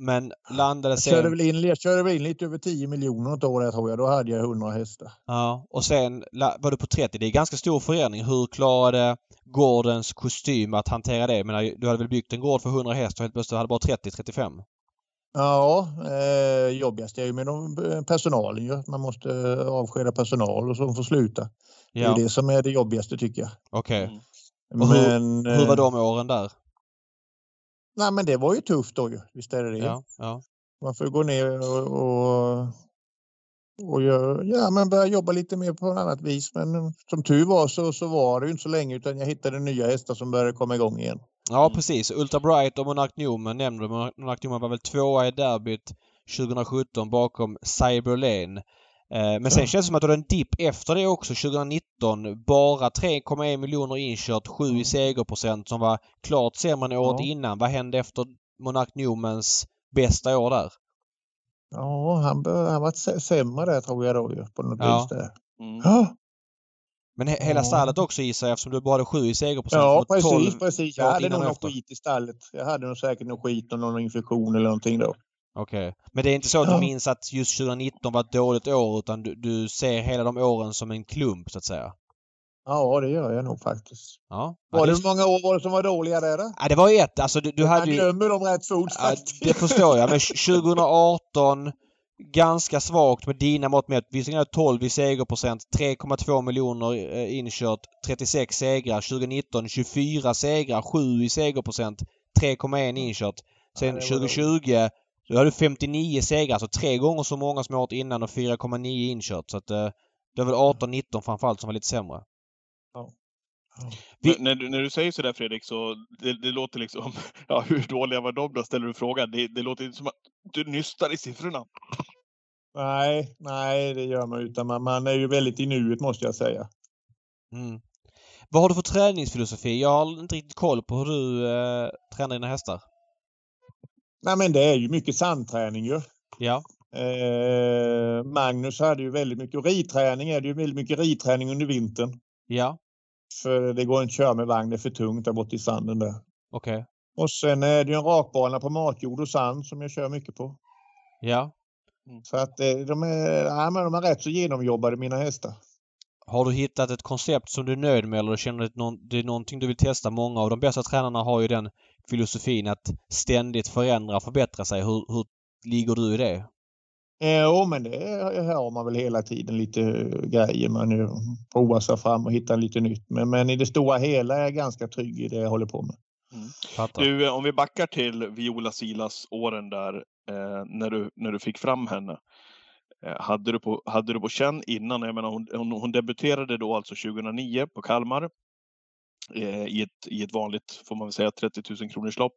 men landade sen... Jag körde väl in, jag körde väl in lite över 10 miljoner ett år där tror jag. Då hade jag 100 hästar. Ja, och sen var du på 30. Det är ganska stor förändring. Hur klarade gårdens kostym att hantera det? Men du hade väl byggt en gård för 100 hästar och helt plötsligt hade bara 30-35? Ja, eh, jobbigast är ju med de, personalen ju. Man måste avskeda personal och så får sluta. Ja. Det är det som är det jobbigaste tycker jag. Okej. Okay. Mm. hur, hur var de åren där? Nej men det var ju tufft då ju. Visst är det det. Ja, ja. Man får gå ner och, och, och gör, ja, men börja jobba lite mer på ett annat vis. Men som tur var så, så var det inte så länge utan jag hittade nya hästar som började komma igång igen. Ja mm. precis. Ultra Bright och Monark Newman nämnde du. Monark Newman var väl tvåa i derbyt 2017 bakom Cyberlane. Eh, men sen känns det som att du hade en dipp efter det också 2019. Bara 3,1 miljoner inkört, 7 i segerprocent som var klart sämre än året ja. innan. Vad hände efter Monark Newmans bästa år där? Ja, han, han var sämre där tror jag då på något ja. vis. Där. Mm. Ja. Men he hela stallet också gissar jag eftersom du bara hade 7 i segerprocent. Ja precis, 12 precis. Jag hade nog någon skit i stallet. Jag hade nog säkert någon skit och någon infektion eller någonting då. Okej. Okay. Men det är inte så att du minns att just 2019 var ett dåligt år utan du, du ser hela de åren som en klump så att säga? Ja, det gör jag nog faktiskt. Ja. Var det hur många år var det som var dåliga där? Då? Ja, det var ett. Alltså, du, du hade ju... glömmer dem rätt fort ja, Det förstår jag. Men 2018 ganska svagt med dina mått mätt. Visserligen hade 12 i segerprocent, 3,2 miljoner eh, inkört, 36 segrar. 2019 24 segrar, 7 i segerprocent, 3,1 inkört. Sen ja, 2020 då hade du 59 segrar, alltså tre gånger så många som året innan och 4,9 inkört. Så att eh, det var väl 18-19 framförallt som var lite sämre. Ja. Vi... När, du, när du säger sådär Fredrik, så det, det, låter liksom... Ja, hur dåliga var de då? Ställer du frågan. Det, det låter inte som att du nystar i siffrorna. Nej, nej det gör man utan man, man är ju väldigt i nuet måste jag säga. Mm. Vad har du för träningsfilosofi? Jag har inte riktigt koll på hur du eh, tränar dina hästar. Nej men det är ju mycket sandträning ju. Ja. Eh, Magnus hade ju väldigt mycket ridträning. är det ju väldigt mycket ridträning under vintern. Ja. För det går inte att köra med vagn, det är för tungt där borta i sanden där. Okej. Okay. Och sen är det ju en rakbana på matjord och sand som jag kör mycket på. Ja. Mm. Så att eh, de är, ja, men de är rätt så genomjobbade mina hästar. Har du hittat ett koncept som du är nöjd med eller känner att det är någonting du vill testa? Många av de bästa tränarna har ju den filosofin att ständigt förändra och förbättra sig. Hur, hur ligger du i det? Jo, men det har man väl hela tiden lite grejer. Man provar sig fram och hittar lite nytt. Men, men i det stora hela är jag ganska trygg i det jag håller på med. Mm. Du, om vi backar till Viola Silas åren där eh, när, du, när du fick fram henne. Eh, hade, du på, hade du på känn innan, jag menar hon, hon, hon debuterade då alltså 2009 på Kalmar. eh, i, ett, i ett vanligt, får man väl säga, 30 000 kronors lopp.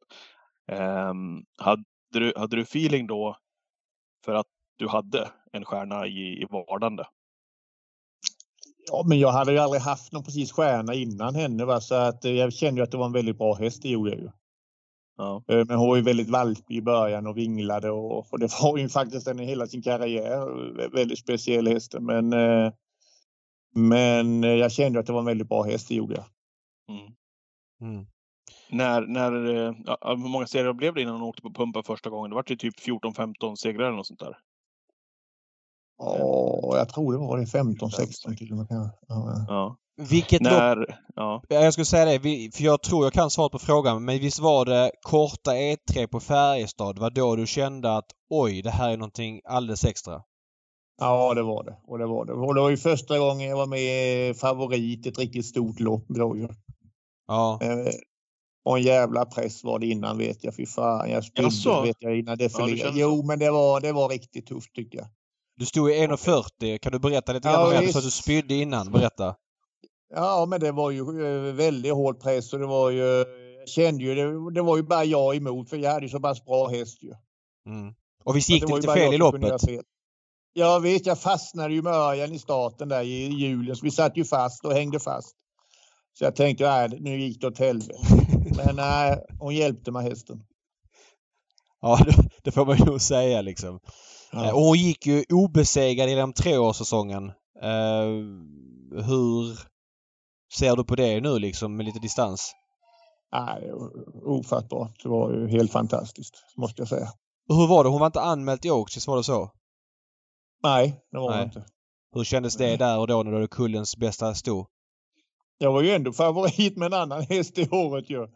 Eh, hade, du, hade du feeling då för att du hade en stjärna i, i vardande? Ja, men jag hade ju aldrig haft någon precis stjärna innan henne. Va? Så att, eh, jag kände ju att det var en väldigt bra häst, det gjorde jag ju. Ja. Eh, Men hon var ju väldigt valpig i början och vinglade och, och det var ju faktiskt den i hela sin karriär. Väldigt speciell häst. Men, eh, men jag kände att det var en väldigt bra häst, det gjorde jag. Mm. Mm. När, när, ja, hur många segrar blev det innan hon åkte på pumpen första gången? Det var ju typ 14-15 segrar eller något sånt där. Ja, jag tror det var det 15, 16 till och med. Ja, Ja. Vilket lopp... När, ja. Ja, Jag skulle säga det, för jag tror jag kan svaret på frågan. Men visst var det korta E3 på Färjestad? Var då du kände att oj, det här är någonting alldeles extra? ja, det var det. Och det var det. Och det var ju första gången jag var med i favorit, ett riktigt stort lopp. Då ju. Ja. Eh, Och en jävla press var det innan vet jag. Fy fan, jag spydde Jaså? vet jag innan det Ja, det Jo, men det var, det var riktigt tufft tycker jag. Du stod i 1,40. Kan du berätta lite grann Ja, om det? Du visst. att du spydde innan. Berätta. Ja, men det var ju eh, väldigt hård press och det var ju, jag kände ju, det, det var ju bara jag emot för jag hade ju så pass bra häst ju. Mm. Och visst gick det det lite fel i loppet? Jag vet, jag fastnade ju med Örjan i starten där i julen, så vi satt ju fast och hängde fast. Så jag tänkte, nej, nu gick det åt helvete. Men nej, hon hjälpte mig hästen. Ja, det, det får man ju nog säga liksom. Ja. Eh, Och hon gick ju obesegrad i den treårssäsongen. Eh, hur ser du på det nu liksom med lite distans? Nej, ofattbart. Det var ju helt fantastiskt, måste jag säga. Och hur var det? Hon var inte anmäld till Oaks, visst var det så? Nej, det var Nej. det inte. Hur kändes det där och då när du hade kullens bästa sto? Jag var ju ändå favorit med en annan häst i året ju.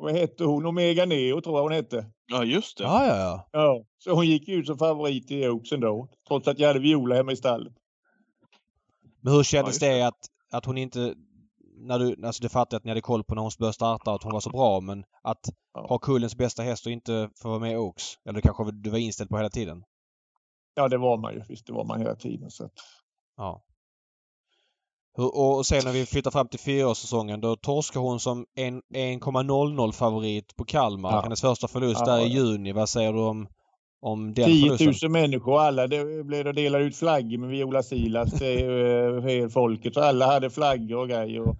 Vad hette hon? Omega Neo tror jag hon hette. ja, just det. Ja, ja, ja. Ja, så hon gick ju ut som favorit i Oaks ändå. Trots att jag hade Viola hemma i stallet. Men hur kändes just det att, att hon inte... När du, alltså det fattar jag att ni hade koll på när hon började starta att hon var så bra men att Ja. ha kullens bästa häst och inte få vara med i Oaks? Eller kanske du var inställd på hela tiden? Ja, det var man ju. Visst, det var man hela tiden. Så. att- Ja. Och sen när vi flyttar fram till fyraårssäsongen då torskar hon som en 1,00 favorit på Kalmar. Ja. Hennes första förlust Ja, där i juni. Vad säger du om, om den 10 förlusten? 000 människor, alla det blev och delade ut flaggor med Viola Silas till eh, folket. Så alla hade flaggor och grejer.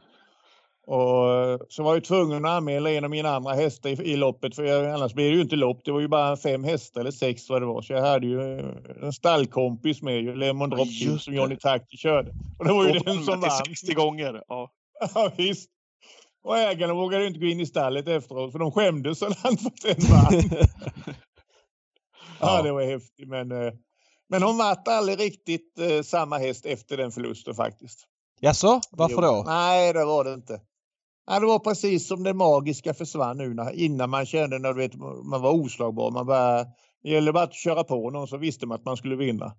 Och, och så var jag tvungen att anmäla en av mina andra hästar i, i loppet för jag, annars blir det ju inte lopp. Det var ju bara fem hästar eller sex vad det var. Så jag hade ju eh, en stallkompis med ju, Lemon Drop Kill, som. Johnny Takti körde. Och det var ju Och den som vann. 60 gånger. Ja. Ja, visst. Och ägarna vågade ju inte gå in i stallet efteråt för de skämdes så han fått en vann. Ja, det var häftigt. Men, eh, men hon vart aldrig riktigt eh, samma häst efter den förlusten faktiskt. Jaså? Varför Jo. då? Nej, det var det inte. Ja, det var precis som det magiska försvann nu när, innan man kände när du vet, man var oslagbar. Man bara, det gällde bara att köra på någon så visste man att man skulle vinna.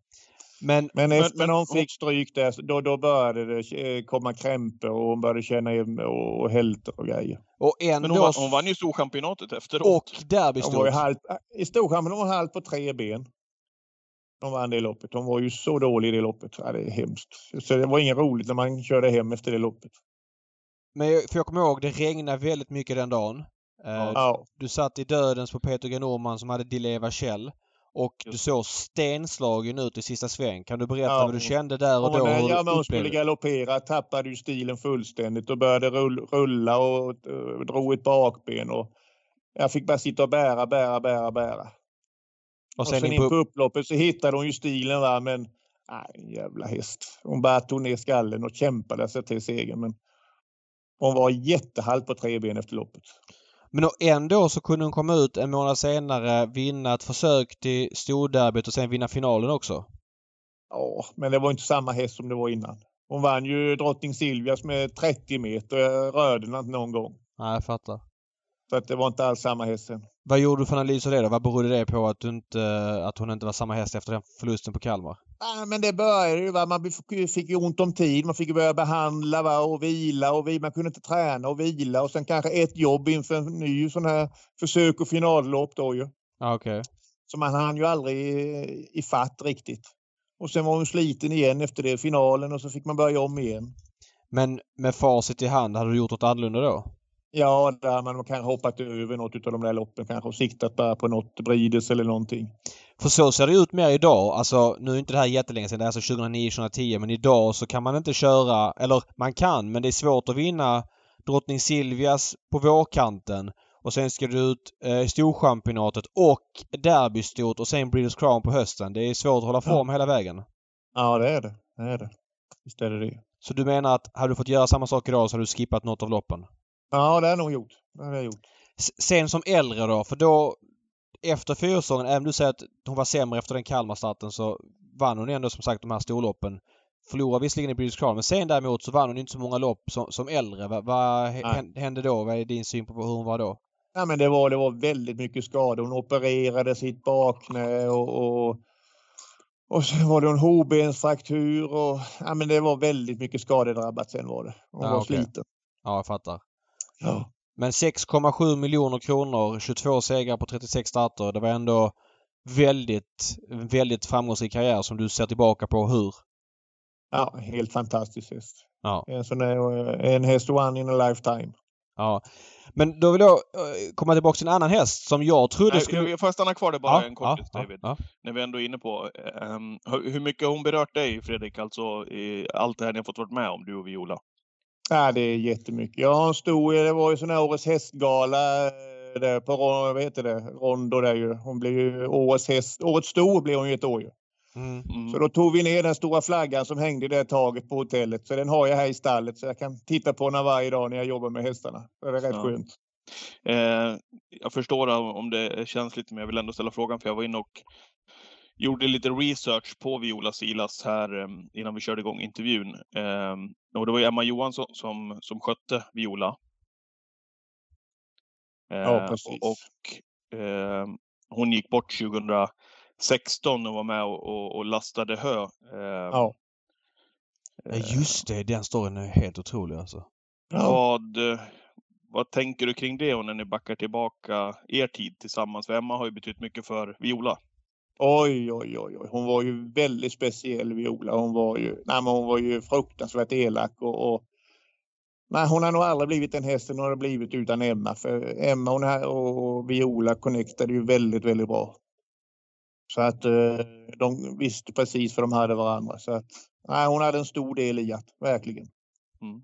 Men Men efter men- när hon fick stryk där, då, då började det eh, komma krämpor och hon började känna och, och hälter och grejer. och Men hon, vann, hon vann ju Storchampionatet efteråt. och Hon var ju derbystort. halt, I Storhamn var hon halt på tre ben. De vann det loppet. Hon var ju så dålig i det loppet. Ja, det är hemskt. Så det var inget roligt när man körde hem efter det loppet. Men jag- för jag kommer ihåg, det regnade väldigt mycket den dagen. Eh, Ja, Du satt i dödens på Peter G Norman som hade Dileva Kjell. Och du såg stenslagen ut i sista sväng. Kan du berätta Ja. vad du kände där och och då? när ja, hon skulle galoppera tappade ju stilen fullständigt och började rull, rulla och uh, drog ett bakben. Och jag fick bara sitta och bära, bära, bära, bära. Och Och sen sen in på upploppet så hittade hon ju stilen va, men nej, jävla häst. Hon bara tog ner skallen och kämpade sig till segern. Men hon var jättehalt på tre ben efter loppet. Men då ändå så kunde hon komma ut en månad senare, vinna ett försök till storderbyt och sen vinna finalen också. Ja, men det var inte samma häst som det var innan. Hon vann ju drottning Silvias med 30 meter. Jag rörde den inte någon gång. Nej, jag fattar. Så att det var inte alls samma häst sen. Vad gjorde du för analys av det då? Vad berodde det på att, inte, att hon inte var samma häst efter den förlusten på Kalmar? Nej, men det började ju. Va? Man fick- ju ont om tid. Man fick börja behandla va? och vila. och vi, Man kunde inte träna och vila. Och sen kanske ett jobb inför en ny sån här försök och finallopp då ju. Ja, okej. Så man hann ju aldrig i, i fatt riktigt. Och sen var hon sliten igen efter det, finalen och så fick man börja om igen. Men med facit i hand, hade du gjort något annorlunda då? Ja, där man kanske hoppat över något av de där loppen kanske och siktat bara på något Brides eller någonting. För så ser det ut mer idag. Alltså nu är inte det här jättelänge sedan, det är alltså 2009-2010 men idag så kan man inte köra, eller man kan men det är svårt att vinna Drottning Silvias på vårkanten och sen ska du ut eh, Storchampionatet och Derbystort och sen British Crown på hösten. Det är svårt att hålla form ja. hela vägen. Ja det är det. Det är det. Visst är det det. Så du menar att hade du fått göra samma sak idag så hade du skippat något av loppen? Ja, det har jag nog gjort. Det har jag gjort. Sen som äldre då, för då efter fyrasäsongen, även om du säger att hon var sämre efter den Kalmarstarten så vann hon ändå som sagt de här storloppen. Förlorade visserligen i British Crown men sen däremot så vann hon inte så många lopp som, som äldre. Vad, vad hände då? Vad är din syn på hur hon var då? Ja, men det, var, det var väldigt mycket skador. Hon opererade sitt bakknä och, och, och så var det en hovbensfraktur och ja, men det var väldigt mycket skadedrabbat sen var det. Hon ja, var okay. sliten. Ja, jag fattar. Ja. Men 6,7 miljoner kronor, 22 segrar på 36 starter. Det var ändå väldigt, väldigt framgångsrik karriär som du ser tillbaka på. Hur? Ja, helt fantastisk häst. Ja. En, sån där, en häst one in a lifetime. Ja. Men då vill jag komma tillbaka till en annan häst som jag trodde Nej, skulle... Jag får stanna kvar där bara ja, en kort ja, David. Ja, När vi ändå är inne på um, hur mycket har hon berört dig Fredrik, alltså i allt det här ni har fått vara med om, du och Viola? Ja, det är jättemycket. Jag har en stor, det var ju sån här årets hästgala eh, där på vad heter det, Rondo där ju. Hon blev ju årets häst, årets stor blev hon ju ett år ju. Mm. Mm. Så då tog vi ner den stora flaggan som hängde det taget på hotellet. Så den har jag här i stallet så jag kan titta på den varje dag när jag jobbar med hästarna. Det är rätt ja. skönt. Eh, jag förstår om det känns lite men jag vill ändå ställa frågan för jag var inne och gjorde lite research på Viola Silas här um, innan vi körde igång intervjun. Um, och det var Emma Johansson som, som skötte Viola. Uh, ja, precis. Och uh, hon gick bort 2016 och var med och, och, och lastade hö. Uh, ja. Just det, den storyn är helt otrolig alltså. Ja. Vad, vad tänker du kring det och när ni backar tillbaka er tid tillsammans? För Emma har ju betytt mycket för Viola. Oj, oj, oj, oj. Hon var ju väldigt speciell, Viola. Hon var ju, nej, men hon var ju fruktansvärt elak och, och Nej, hon har nog aldrig blivit den hästen hon har blivit utan Emma. För Emma hon här och Viola connectade ju väldigt, väldigt bra. Så att eh, de visste precis vad de hade varandra. Så att, nej, hon hade en stor del i att, verkligen. Mm.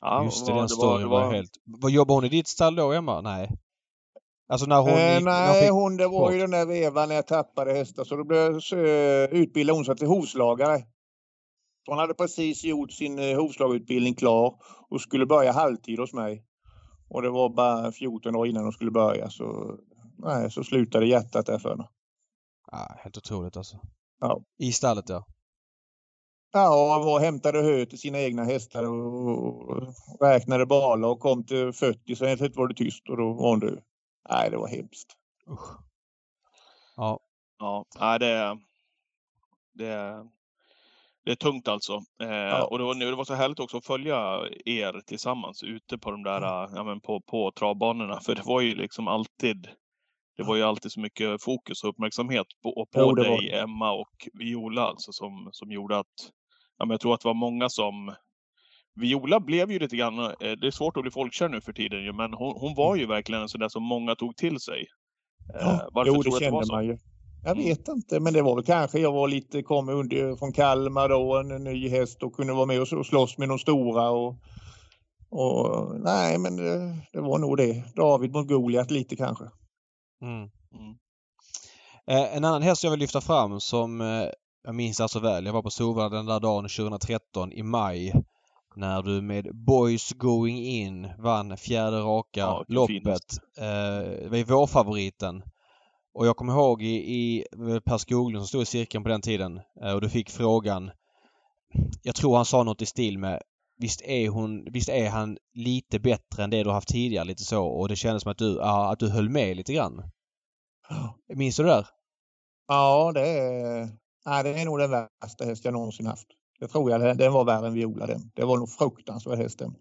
Ja, Just det, den storyn var, var helt... Vad jobbar hon i ditt stall då, Emma? Nej. Alltså när hon eh, gick, Nej, fick... hon, det var ju den där vevan när jag tappade hästar så då blev, så, uh, utbildade hon sig till hovslagare. Hon hade precis gjort sin uh, hovslagarutbildning klar och skulle börja halvtid hos mig. Och det var bara 14 år innan hon skulle börja så, nej, så slutade hjärtat där för henne. Ah, helt otroligt alltså. Ja. I stallet ja. Ja, och hämtade hö till sina egna hästar och räknade bala och kom till 40 så helt var det tyst och då var hon död. Nej, det var hemskt. Usch. Ja. Ja, det, det, det är tungt alltså. Eh, ja. Och det var, det var så härligt också att följa er tillsammans ute på de där, mm. ja, men på, på travbanorna. För det var ju liksom alltid, det var ju alltid så mycket fokus och uppmärksamhet på, på jo, dig, Emma och Viola alltså som, som gjorde att, ja, men jag tror att det var många som Viola blev ju lite grann, eh, det är svårt att bli folkkär nu för tiden ju, men hon, hon var ju verkligen en sån där som många tog till sig. Eh, ja, Varför jo, det kände det man ju. Jag mm. vet inte, men det var väl kanske jag var lite, kom under, från Kalmar då, en, en ny häst och kunde vara med och slåss med de stora. Och, och nej, men det, det, var nog det. David mot Goliat lite kanske. Mm. Mm. Eh, en annan häst jag vill lyfta fram som eh, jag minns alltså väl. Jag var på Solvalla den där dagen 2013 i maj när du med Boys Going In vann fjärde raka ja, loppet. Eh, det var vårfavoriten. Och jag kommer ihåg i, i Per Skoglund som stod i cirkeln på den tiden eh, och du fick frågan. Jag tror han sa något i stil med Visst är hon, visst är han lite bättre än det du haft tidigare lite så och det kändes som att du, ja, att du höll med lite grann. Minns du det där? Ja, det är, nej, det är nog den värsta häst jag någonsin haft. Det tror jag. Den var värre än Viola den. Det var nog fruktansvärd hästen.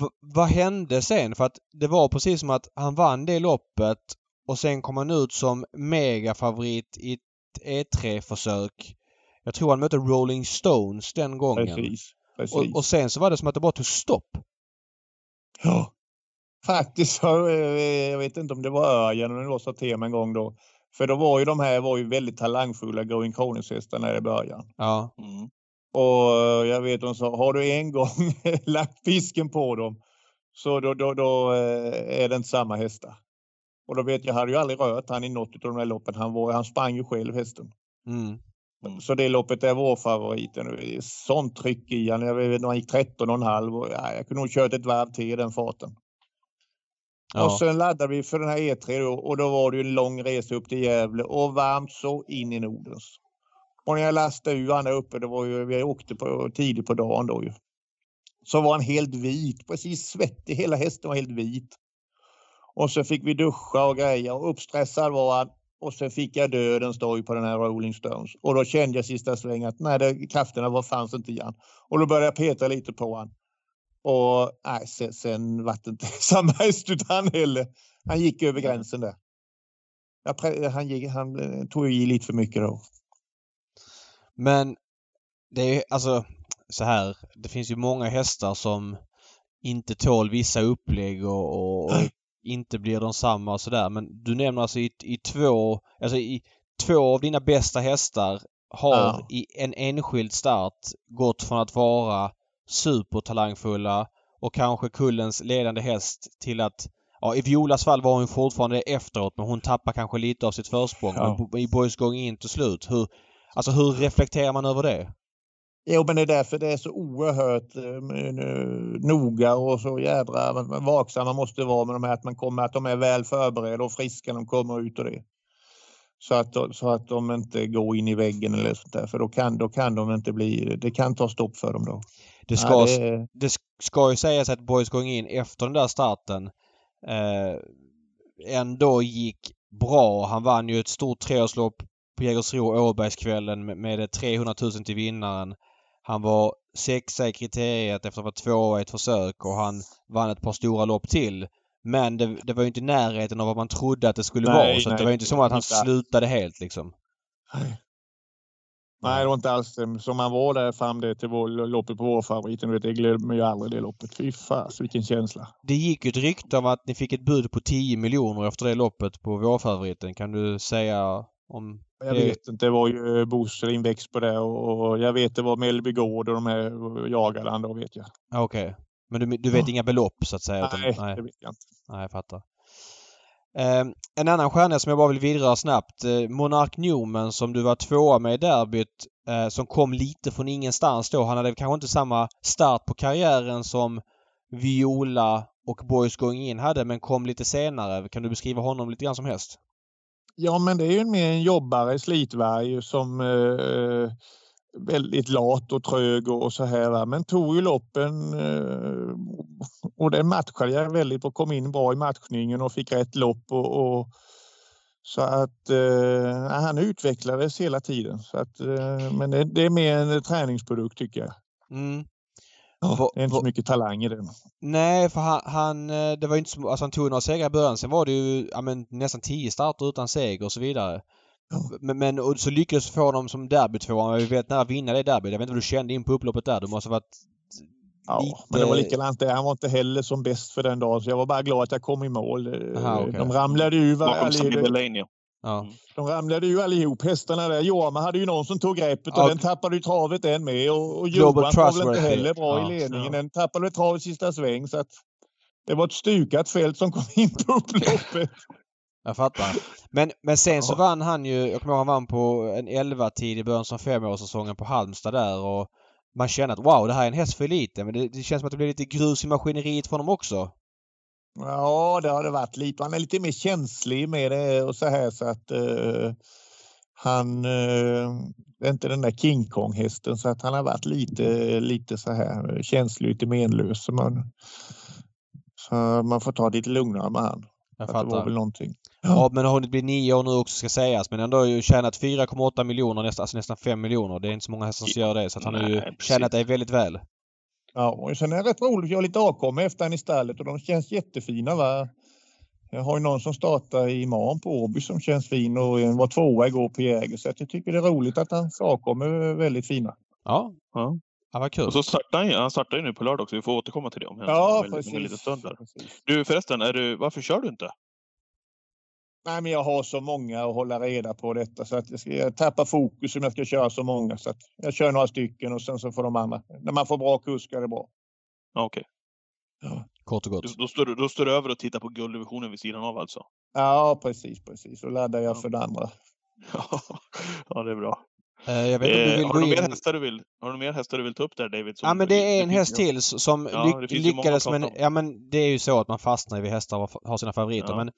V vad hände sen? För att det var precis som att han vann det loppet och sen kom han ut som megafavorit i ett E3-försök Jag tror han mötte Rolling Stones den gången. Precis. precis. Och, och sen så var det som att det bara tog stopp. Ja. Faktiskt, så, eh, jag vet inte om det var Örjan eller det var så tema en gång då. För då var ju de här var ju väldigt talangfulla Going Kronos-hästarna i början. Ja. Mm. Och eh, jag vet de sa, har du en gång lagt fisken på dem så då, då, då eh, är det inte samma hästar. Och då vet jag, jag hade ju aldrig rört han i något av de här loppen. Han, var, han sprang ju själv hästen. Mm. Så det loppet är vår favoriten. Är Sånt tryck i han. Jag vet när han gick 13 och en halv. Och, ja, jag kunde nog kört ett varv till i den farten. Ja. Och sen laddade vi för den här E3 då, och då var det ju en lång resa upp till Gävle och varmt så in i Nordens. Och när jag lastade ur han där uppe, det var ju, vi åkte på, tidigt på dagen då ju. Så var han helt vit, precis svettig, hela hästen var helt vit. Och så fick vi duscha och greja och uppstressad var han. Och så fick jag dödens dag på den här Rolling Stones. Och då kände jag sista svängen att nej, det, krafterna var, fanns inte i han. Och då började jag peta lite på han. Och nej, sen, sen var det inte samma häst utan heller. Han gick över gränsen där. Jag, han, gick, han eh, tog i lite för mycket då. Men det är alltså så här. Det finns ju många hästar som inte tål vissa upplägg och, och, och inte blir de samma och sådär. Men du nämner alltså i, i två, alltså i två av dina bästa hästar har Ja. i en enskild start gått från att vara supertalangfulla och kanske kullens ledande häst till att Ja, i Violas fall var hon fortfarande efteråt men hon tappar kanske lite av sitt försprång. Ja. Men i Boys Going In till slut, hur, alltså hur reflekterar man över det? Jo, men det är därför det är så oerhört eh, noga och så jädra vaksam man måste vara med de här att man kommer att de är väl förberedda och friska när de kommer ut och det. Så att, så att de inte går in i väggen eller sånt där för då kan, då kan de inte bli, det kan ta stopp för dem då. Det ska, Ja, det det ska ju sägas att Boys Going In efter den där starten eh, ändå gick bra. Han vann ju ett stort treårslopp på Jägersro Åbergskvällen med, med 300 000 till vinnaren. Han var sexa i kriteriet efter att ha varit tvåa i ett försök och han vann ett par stora lopp till. Men det, det var ju inte i närheten av vad man trodde att det skulle Nej, vara. Så att det nej, var ju inte som att han inte slutade helt liksom. Nej. Nej, det var inte alls. Som man var där fram det till vår, loppet på vår favoriten. Du vet, jag glömmer ju aldrig det loppet. Fy fas, vilken känsla. Det gick ju ett rykte om att ni fick ett bud på 10 miljoner efter det loppet på vårfavoriten. Kan du säga om Jag det? vet inte, det var ju Bosse inväxt på det och, jag vet det var Mellby Gård och de här och jagade han då vet jag. Ja, Okej. Men du, du vet Ja. inga belopp så att säga? utan- Nej, nej. det vet jag inte. Nej, jag fattar. Eh, en annan stjärna som jag bara vill vidröra snabbt. Eh, Monark Newman som du var tvåa med i derbyt. Eh, som kom lite från ingenstans då. Han hade kanske inte samma start på karriären som Viola och Boys Going In hade men kom lite senare. Kan du beskriva honom lite grann som häst? Ja, men det är ju mer en jobbare, slitvarg som eh, väldigt lat och trög och, och så här. Men tog ju loppen eh, och det matchade jag väldigt och kom in bra i matchningen och fick rätt lopp och, och så att eh, han utvecklades hela tiden. Så att, eh, men det, det är mer en träningsprodukt tycker jag. Mm. Ja, det är inte så mycket talang i den. Nej, för han, han eh, det var ju inte så, alltså han tog några segrar i början. Sen var det ju ja, men, nästan tio starter utan seger och så vidare. Ja. Men, men och så lyckades få honom som derbytvåa. Vi vet när att vinna det derbyt. Jag vet inte vad du kände in på upploppet där. Du måste ha varit Ja, lite... men det var likadant där. Han var inte heller som bäst för den dagen, så jag var bara glad att jag kom i mål. Eh, Aha, okej. De ramlade ju Bakom Sabine allihop. Ja. Ja. De ramlade ju allihop hästarna där. Jorma hade ju någon som tog greppet och Ja. den tappade ju travet den med. Och, och Johan var väl inte heller bra Ja. i ledningen. Den tappade väl travet sista sväng. Så att det var ett stukat fält som kom in på upploppet. Jag fattar. Men, men sen så vann han ju, jag kommer ihåg han vann på en 11-tid i början som femårssäsongen på Halmstad där och man känner att wow, det här är en häst för lite. Men det, det känns som att det blir lite grus i maskineriet för honom också. Ja, det har det varit lite. Han är lite mer känslig med det och så här så att eh, han eh, det är inte den där King Kong-hästen så att han har varit lite, lite så här känslig, lite menlös. Så man, så man får ta det lite lugnare med han. Jag Att det var väl någonting. Ja, men har hunnit bli nio år nu också ska sägas. Men ändå har ju tjänat 4,8 miljoner, nästan, alltså nästan 5 miljoner. Det är inte så många hästar som gör det. Så att han har ju Nej, tjänat dig väldigt väl. Ja, och sen är det rätt roligt. Jag har lite avkommor efter han i stallet och de känns jättefina. Va? Jag har ju någon som startar imorgon på Åby som känns fin och var tvåa igår på Jäger. Så att jag tycker det är roligt att hans avkommor är väldigt fina. Ja, Ja. ja vad kul. Och så startar han, han startar ju nu på lördag också. Vi får återkomma till det om en, Ja, om en, om en liten stund. Där. Du förresten, är du, varför kör du inte? Nej, men jag har så många att hålla reda på detta så att jag, ska, jag tappar fokus om jag ska köra så många. Så att jag kör några stycken och sen så får de andra. När man får bra kuskar är det bra. Ja, Okej, Kort och gott. då, då, står du, då står du över och tittar på gulddivisionen vid sidan av alltså? Ja, precis, precis. Så laddar jag Ja. för det andra. ja, det är bra. Eh, Jag vet inte Eh, vill har, du mer hästar du vill, har du mer hästar du vill ta upp där David? Ja men det är en häst till som Ja, många lyckades men, ja men det är ju så att man fastnar vid hästar och har sina favoriter Ja. men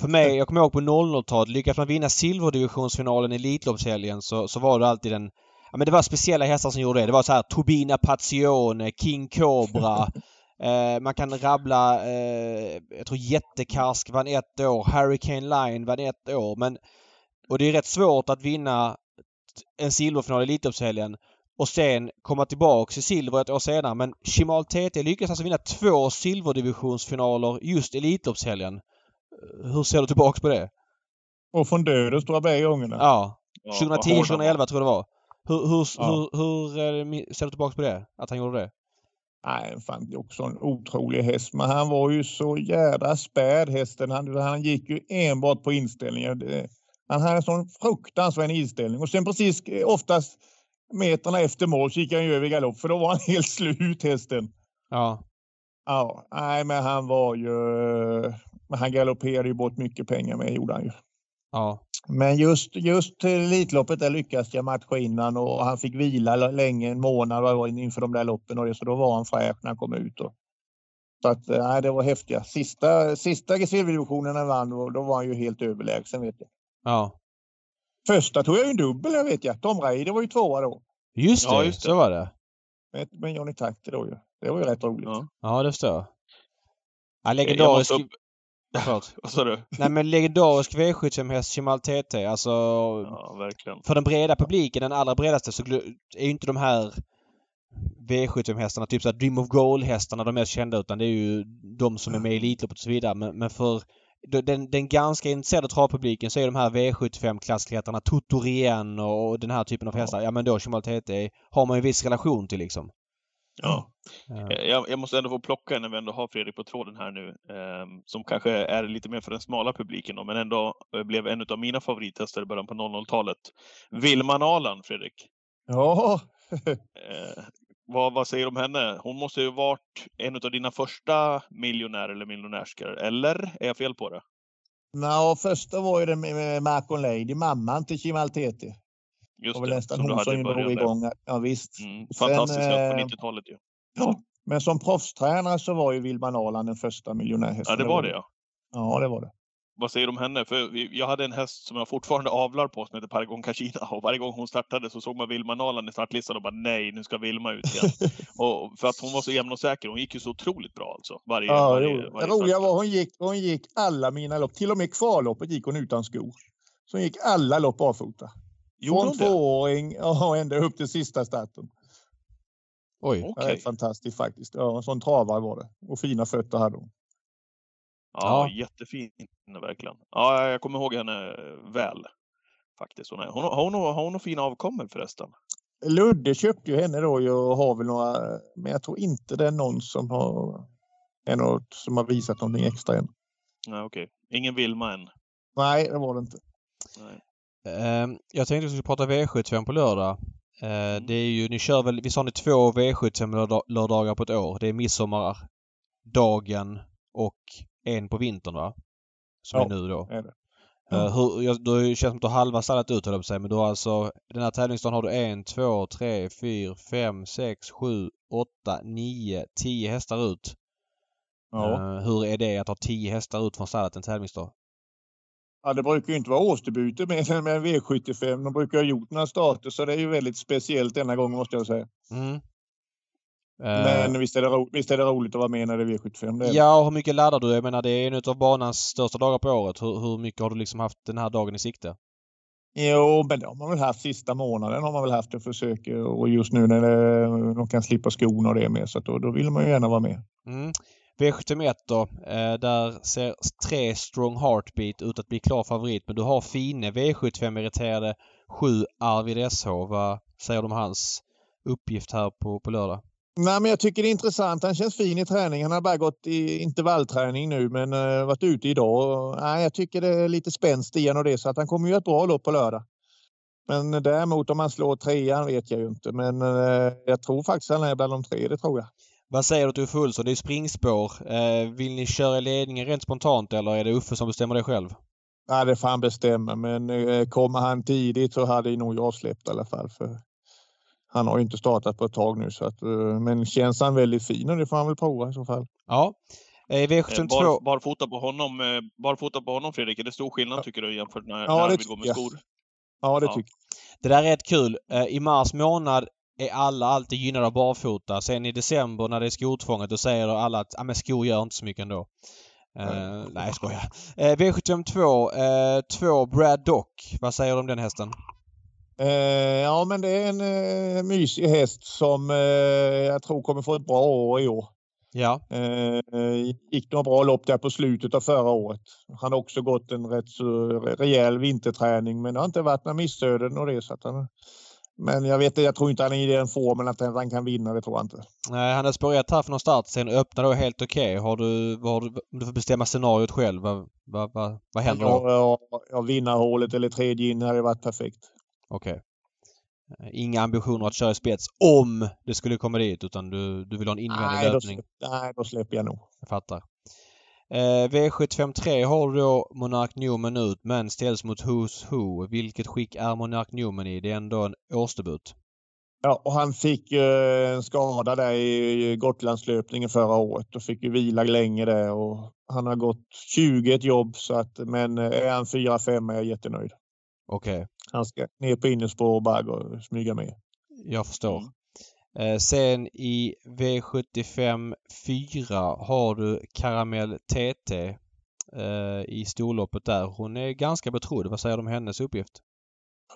för mig, jag kommer ihåg på 00-talet, lyckas man vinna silverdivisionsfinalen i Elitloppshelgen så, så var det alltid en Ja men det var speciella hästar som gjorde det. Det var så här Turbina Pazione, King Cobra. eh, man kan rabbla, eh, jag tror Jättekarsk vann ett år, Hurricane Line vann ett år men och det är rätt svårt att vinna en silverfinal i Elitloppshelgen och sen komma tillbaks i silver ett år senare. Men Shimal TT lyckas alltså vinna två silverdivisionsfinaler just i Elitloppshelgen. Hur ser du tillbaks på det? Och från döden står bägge gångerna. Ja, Ja, 2010, vad hård han var. 2011 tror jag det var. Hur, hur, Ja. hur, hur eh, ser du tillbaks på det? Att han gjorde det? Nej, fan, det är också en otrolig häst. Men han var ju så jädra späd hästen. Han, han gick ju enbart på inställningar. Det- Han hade en sån fruktansvärd inställning. Och sen precis eh, oftast metrarna efter mål så gick han ju över galopp för då var han helt slut hästen. Ja. Ja, nej men han var ju... Men han galopperade ju bort mycket pengar med gjorde han ju. Ja. Men just, just Elitloppet där lyckades jag matcha innan och han fick vila länge, en månad var inför de där loppen och det, så då var han fräsch när han kom ut. Och, så att, eh, nej, det var häftiga. Sista, sista silverdivisionen han vann, då, då var han ju helt överlägsen vet jag. Ja. Första tog jag ju en dubbel, jag vet jag. Tom Reider var ju tvåa då. Just det, Ja, just det. så var det. Med, med Johnny Takter då ju. Det var ju rätt roligt. Ja. Ja, det förstår jag. Ja, Jag legendarisk... Förlåt. vad sa du? Nej men legendarisk V75-häst Shimal TT. Alltså Ja, verkligen. för den breda publiken, den allra bredaste, så är ju inte de här V75-hästarna, typ så här Dream of Goal-hästarna de mest kända utan det är ju de som är med i Elitloppet och så vidare. Men, men för den, den ganska intresserade travpubliken så är de här V75-klassklättrarna Tutorien och, och den här typen av Ja. hästar, ja men då Shimal TT har man ju en viss relation till liksom. Ja. Ja. Eh, Jag, jag måste ändå få plocka en när vi ändå har Fredrik på tråden här nu. Eh, som kanske är lite mer för den smala publiken då, men ändå eh, blev en av mina favorithästar i början på 00-talet. Vilman Alan, Fredrik. Ja, Eh, vad, vad säger du om henne? Hon måste ju varit en av dina första miljonärer eller miljonärskor. Eller är jag fel på det? Nå, första var ju det med, Marcon Lady, mamman till Chimal TT. Just Det var väl nästan hon som drog igång. Ja, visst. Mm, Sen, fantastiskt på eh, 90-talet ju. Ja, men som proffstränare så var ju Wilman Alan den första miljonärhästen. Ja, det var det ja. Ja, det var det. Vad säger du om henne? För jag hade en häst som jag fortfarande avlar på som heter Paragon Kashina och varje gång hon startade så såg man Vilma Nalan i startlistan och bara nej, nu ska Vilma ut igen. och för att hon var så jämn och säker. Hon gick ju så otroligt bra alltså. Varje, Ja, varje, varje det roliga var hon gick, hon gick alla mina lopp. Till och med kvalloppet gick hon utan skor. Så hon gick alla lopp barfota. Från tvååring ja, ända upp till sista starten. Oj. Rätt fantastiskt faktiskt. Ja, en sån travare var det. Och fina fötter hade hon. Ja, Ja. jättefin verkligen. Ja, jag kommer ihåg henne väl. Faktiskt. Hon är, hon, har, hon, har, har hon några fina avkommor förresten? Ludde köpte ju henne då ju och har väl några, men jag tror inte det är någon som har, är något, som har visat någonting extra än. Nej, okej. Ingen Vilma än. Nej, det var det inte. Nej. Ehm, jag tänkte att vi skulle prata V75 på lördag. Eh, Mm. Det är ju, ni kör väl, visst har ni två V75 lördag- lördagar på ett år? Det är midsommardagen och en på vintern va? Som Ja, är nu då. är det. Eh, hur, jag, då känns det som att du har halva stallet ut höll jag på säga. Men du har alltså, den här tävlingsdagen har du en, två, tre, fyra, fem, sex, sju, åtta, nio, tio hästar ut. Ja. Eh, hur är det att ha tio hästar ut från stallet en tävlingsdag? ja, det brukar ju inte vara årsdebuter med, med V75. De brukar ha gjort några starter så det är ju väldigt speciellt denna gången måste jag säga. Mm. Eh, Men visst är, det ro, visst är det roligt att vara med när det är V75. Det är. Ja, och hur mycket laddar du? Jag menar det är en av banans största dagar på året. Hur, hur mycket har du liksom haft den här dagen i sikte? Jo, men det har man väl haft sista månaden har man väl haft ett försök och just nu när det, de kan slippa skorna och det med så då, då vill man ju gärna vara med. Mm. V751 då. Eh, där ser tre Strong Heartbeat ut att bli klar favorit. Men du har Fine V75-meriterade 7 Arvid SH. Vad säger du om hans uppgift här på, på lördag? Nej, men jag tycker det är intressant. Han känns fin i träning. Han har bara gått i intervallträning nu men uh, varit ute idag. Nej, jag tycker det är lite spänst i och det så att han kommer ju ett bra lopp på lördag. Men däremot om han slår trean vet jag ju inte. Men uh, jag tror faktiskt han är bland de tre, det tror jag. Vad säger du till Uffe Olsson? Det är springspår. Uh, vill ni köra ledningen rent spontant eller är det Uffe som bestämmer det själv? Ja, det får han bestämma. Men kommer han tidigt så hade nog jag släppt i alla fall. För han har ju inte startat på ett tag nu så att, eh, men känns han väldigt fin och det får han väl prova i så fall. Ja. V72... Bar, barfota på honom, eh, barfota på honom Fredrik, är det stor skillnad ja. tycker du jämfört med ja, när han vill gå med jag. skor? Ja, det ja. tycker jag. Det där är rätt kul. Eh, I mars månad är alla alltid gynnade av barfota. Sen i december när det är skotvånget då säger alla att ah, men skor gör inte så mycket ändå. Uh, nej, jag skojar. Uh, V752, uh, 2 Brad Dock. Vad säger du om den hästen? Eh, ja, men det är en eh, mysig häst som eh, jag tror kommer få ett bra år i år. Ja. Eh, gick några bra lopp där på slutet av förra året. Han har också gått en rätt så rejäl vinterträning, men det har inte varit några missöden och det. Så han, men jag vet jag tror inte han är i den formen att han kan vinna, det tror jag inte. Nej, han har spårat här från start sen öppnar då helt okej. Okay. Har du, har du, du får bestämma scenariot själv. Vad, vad, vad, vad händer då? Ja, ja, vinnarhålet eller tredje in hade varit perfekt. Okej. Okay. Eh, inga ambitioner att köra i spets om det skulle komma dit utan du, du vill ha en invändig nej, löpning? Då, nej, då släpper jag nog. Jag fattar. Eh, V753 har då Monark Newman ut men ställs mot Who's Who. Vilket skick är Monark Newman i? Det är ändå en årsdebut. Ja, och han fick eh, en skada där i Gotlandslöpningen förra året och fick ju vila länge där och han har gått 20 ett jobb så att men eh, är han 4-5 är jag jättenöjd. Okej. Okay. Han ska ner på innerspår och bara gå och smyga med. Jag förstår. Mm. Eh, sen i V75 4 har du Karamell TT eh, i storloppet där. Hon är ganska betrodd. Vad säger du om hennes uppgift?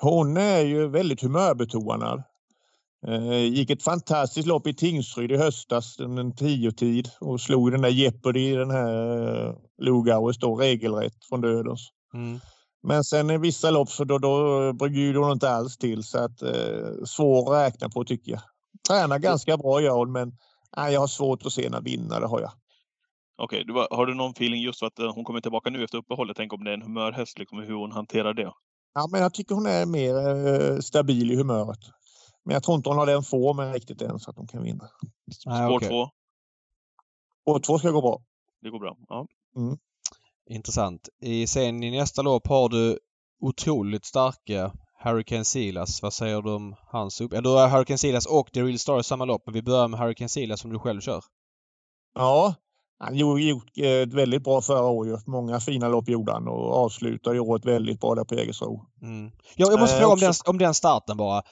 Hon är ju väldigt humörbetonad. Eh, gick ett fantastiskt lopp i Tingsryd i höstas, en tiotid och slog den där Jeopardy, den här eh, Lugauers då regelrätt från dödens. Mm. Men sen i vissa lopp så då, då bjuder hon inte alls till så att eh, svår att räkna på tycker jag. Tränar ganska bra gör hon men nej, jag har svårt att se när vinna, det har jag. Okej, okay, har du någon feeling just för att eh, hon kommer tillbaka nu efter uppehållet? Tänk om det är en humörhäst, liksom, hur hon hanterar det? Ja, men jag tycker hon är mer eh, stabil i humöret. Men jag tror inte hon har den formen riktigt än så att hon kan vinna. Spår okay. två? Spår två ska gå bra. Det går bra, ja. Mm. Intressant. I, sen i nästa lopp har du otroligt starka Hurricane Silas. Vad säger du om hans upp... Ja, du har Hurricane Silas och The Real Star i samma lopp. Men vi börjar med Hurricane Silas som du själv kör. Ja, han gjorde ett väldigt bra förra året. Många fina lopp gjorde han och avslutade året väldigt bra där på Jägersro. Mm. Jag, jag måste fråga om den, om den starten bara.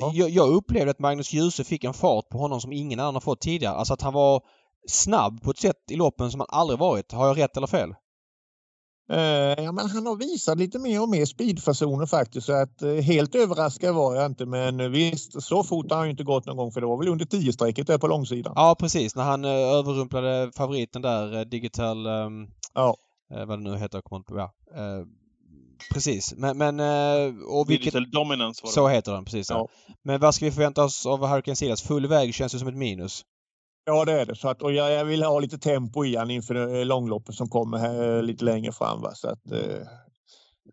Ja. Jag, jag, upplevde att Magnus Djuse fick en fart på honom som ingen annan fått tidigare. Alltså att han var snabb på ett sätt i loppen som han aldrig varit. Har jag rätt eller fel? Uh, ja, men han har visat lite mer och mer speedfasoner faktiskt. Så att, uh, helt överraskad var jag inte. Men visst, så fort har han inte gått någon gång för det var väl under 10-strecket där på långsidan. Ja precis, när han uh, överrumplade favoriten där, Digital... Um, ja. vad det nu heter, jag kommer inte på. Ja. precis, men... men och vilket, Digital Dominance var det. Så heter den, precis. Ja. Men vad ska vi förvänta oss av Hurricane Silas? Full väg känns ju som ett minus. Ja, det är det. Så att, och jag, jag vill ha lite tempo i han inför eh, långloppet som kommer här eh, lite längre fram. Va? Så att, eh,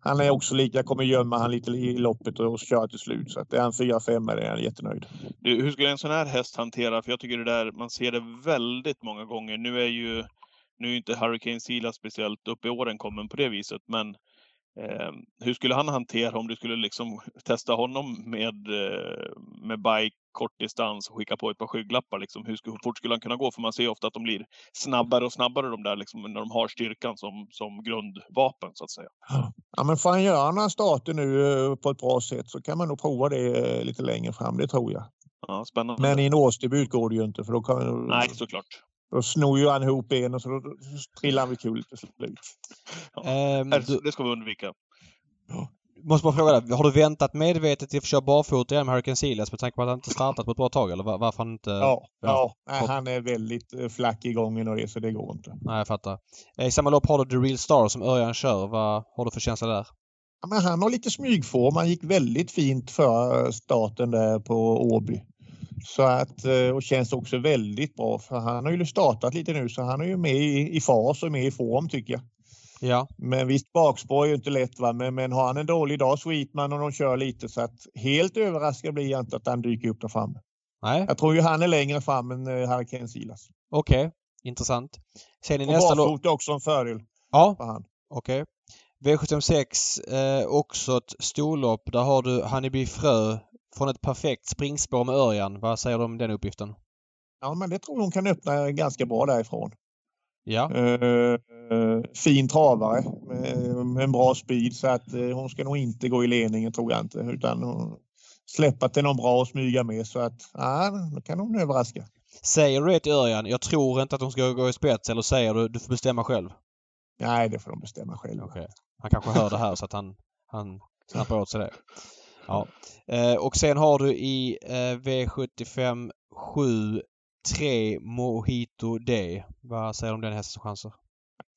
han är också lik. jag kommer gömma han lite i loppet och köra till slut. Så att är han 4-5 är han jättenöjd. Du, hur skulle en sån här häst hantera? För jag tycker det där, man ser det väldigt många gånger. Nu är ju nu är inte Hurricane Sila speciellt upp i åren kommen på det viset, men Eh, hur skulle han hantera om du skulle liksom testa honom med, eh, med bike kort distans och skicka på ett par skygglappar? Liksom, hur, hur fort skulle han kunna gå? För man ser ofta att de blir snabbare och snabbare de där liksom, när de har styrkan som, som grundvapen så att säga. Ja, men får han göra några starter nu eh, på ett bra sätt så kan man nog prova det eh, lite längre fram, det tror jag. Ja, spännande. Men i en årsdebut går det ju inte för då kan... Nej, såklart. Då snor ju han ihop en och så då trillar han vid kul till slut. Ja, um, det ska vi undvika. Ja. Måste bara fråga dig, har du väntat medvetet till att köra barfota igen med Hurricane Silas med tanke på att han inte startat på ett bra tag eller var, varför han inte... Ja, ja. ja. Nej, han är väldigt eh, flack i gången och det så det går inte. Nej, jag fattar. Eh, I samma lopp har du The Real Star som Örjan kör. Vad har du för känsla där? Ja, men han har lite smygform. Han gick väldigt fint för starten där på Åby. Så att, eh, och känns också väldigt bra för han har ju startat lite nu så han är ju med i, i fas och med i form tycker jag. Ja. Men visst bakspår är ju inte lätt va men, men har han en dålig dag Sweetman och de kör lite så att helt överraskad blir jag inte att han dyker upp där framme. Nej, Jag tror ju han är längre fram än eh, Hurricane Silas. okej. Intressant. Sen i Och nästa lopp... barfota är också en fördel Ja, för okej. V76, eh, också ett storlopp. Där har du Honeybee Frö från ett perfekt springspår med Örjan. Vad säger du om den uppgiften? Ja men det tror jag hon kan öppna ganska bra därifrån. Ja, Eh, fin travare med, en bra speed så att eh, hon ska nog inte gå i ledningen tror jag inte utan släppa till någon bra och smyga med så att ja, då kan hon överraska. Säger du det till Örjan? Jag tror inte att de ska gå i spets eller säger du du får bestämma själv? Nej, det får de bestämma själva. Okej. Han kanske hör det här så att han, han snappar åt sig det. Ja. Eh, och sen har du i eh, V75 7 3 Mojito D. Vad säger du om den hästens chanser?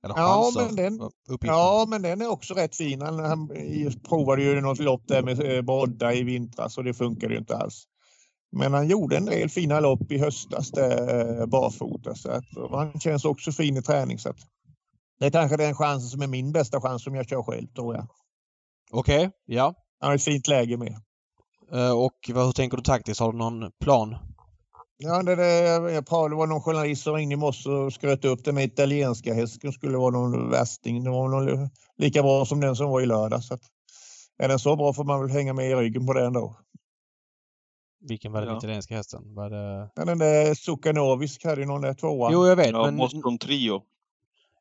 Eller Ja, chanser? men den-. Ja, men den är också rätt fin. Han, han provade ju något lopp där med eh, Brodda i vintras och det funkade ju inte alls. Men han gjorde en del fina lopp i höstas där, eh, barfota så att, han känns också fin i träning. Så att, det är kanske den chansen som är min bästa chans som jag kör själv tror jag. Okej, ja. Han har ett fint läge med. Eh, och vad, hur tänker du taktiskt? Har du någon plan? Ja, det, det, jag pratade, det var någon journalist som ringde i morse och skröt upp den italienska hästen skulle vara någon värsting. Det var nog lika bra som den som var i lördag. Så att, är den så bra får man väl hänga med i ryggen på den då. Vilken var den Ja. italienska hästen? Var det... Ja, den där Sukanovic hade ju någon där tvåa. Jo, jag vet. Ja, men... Boston Trio.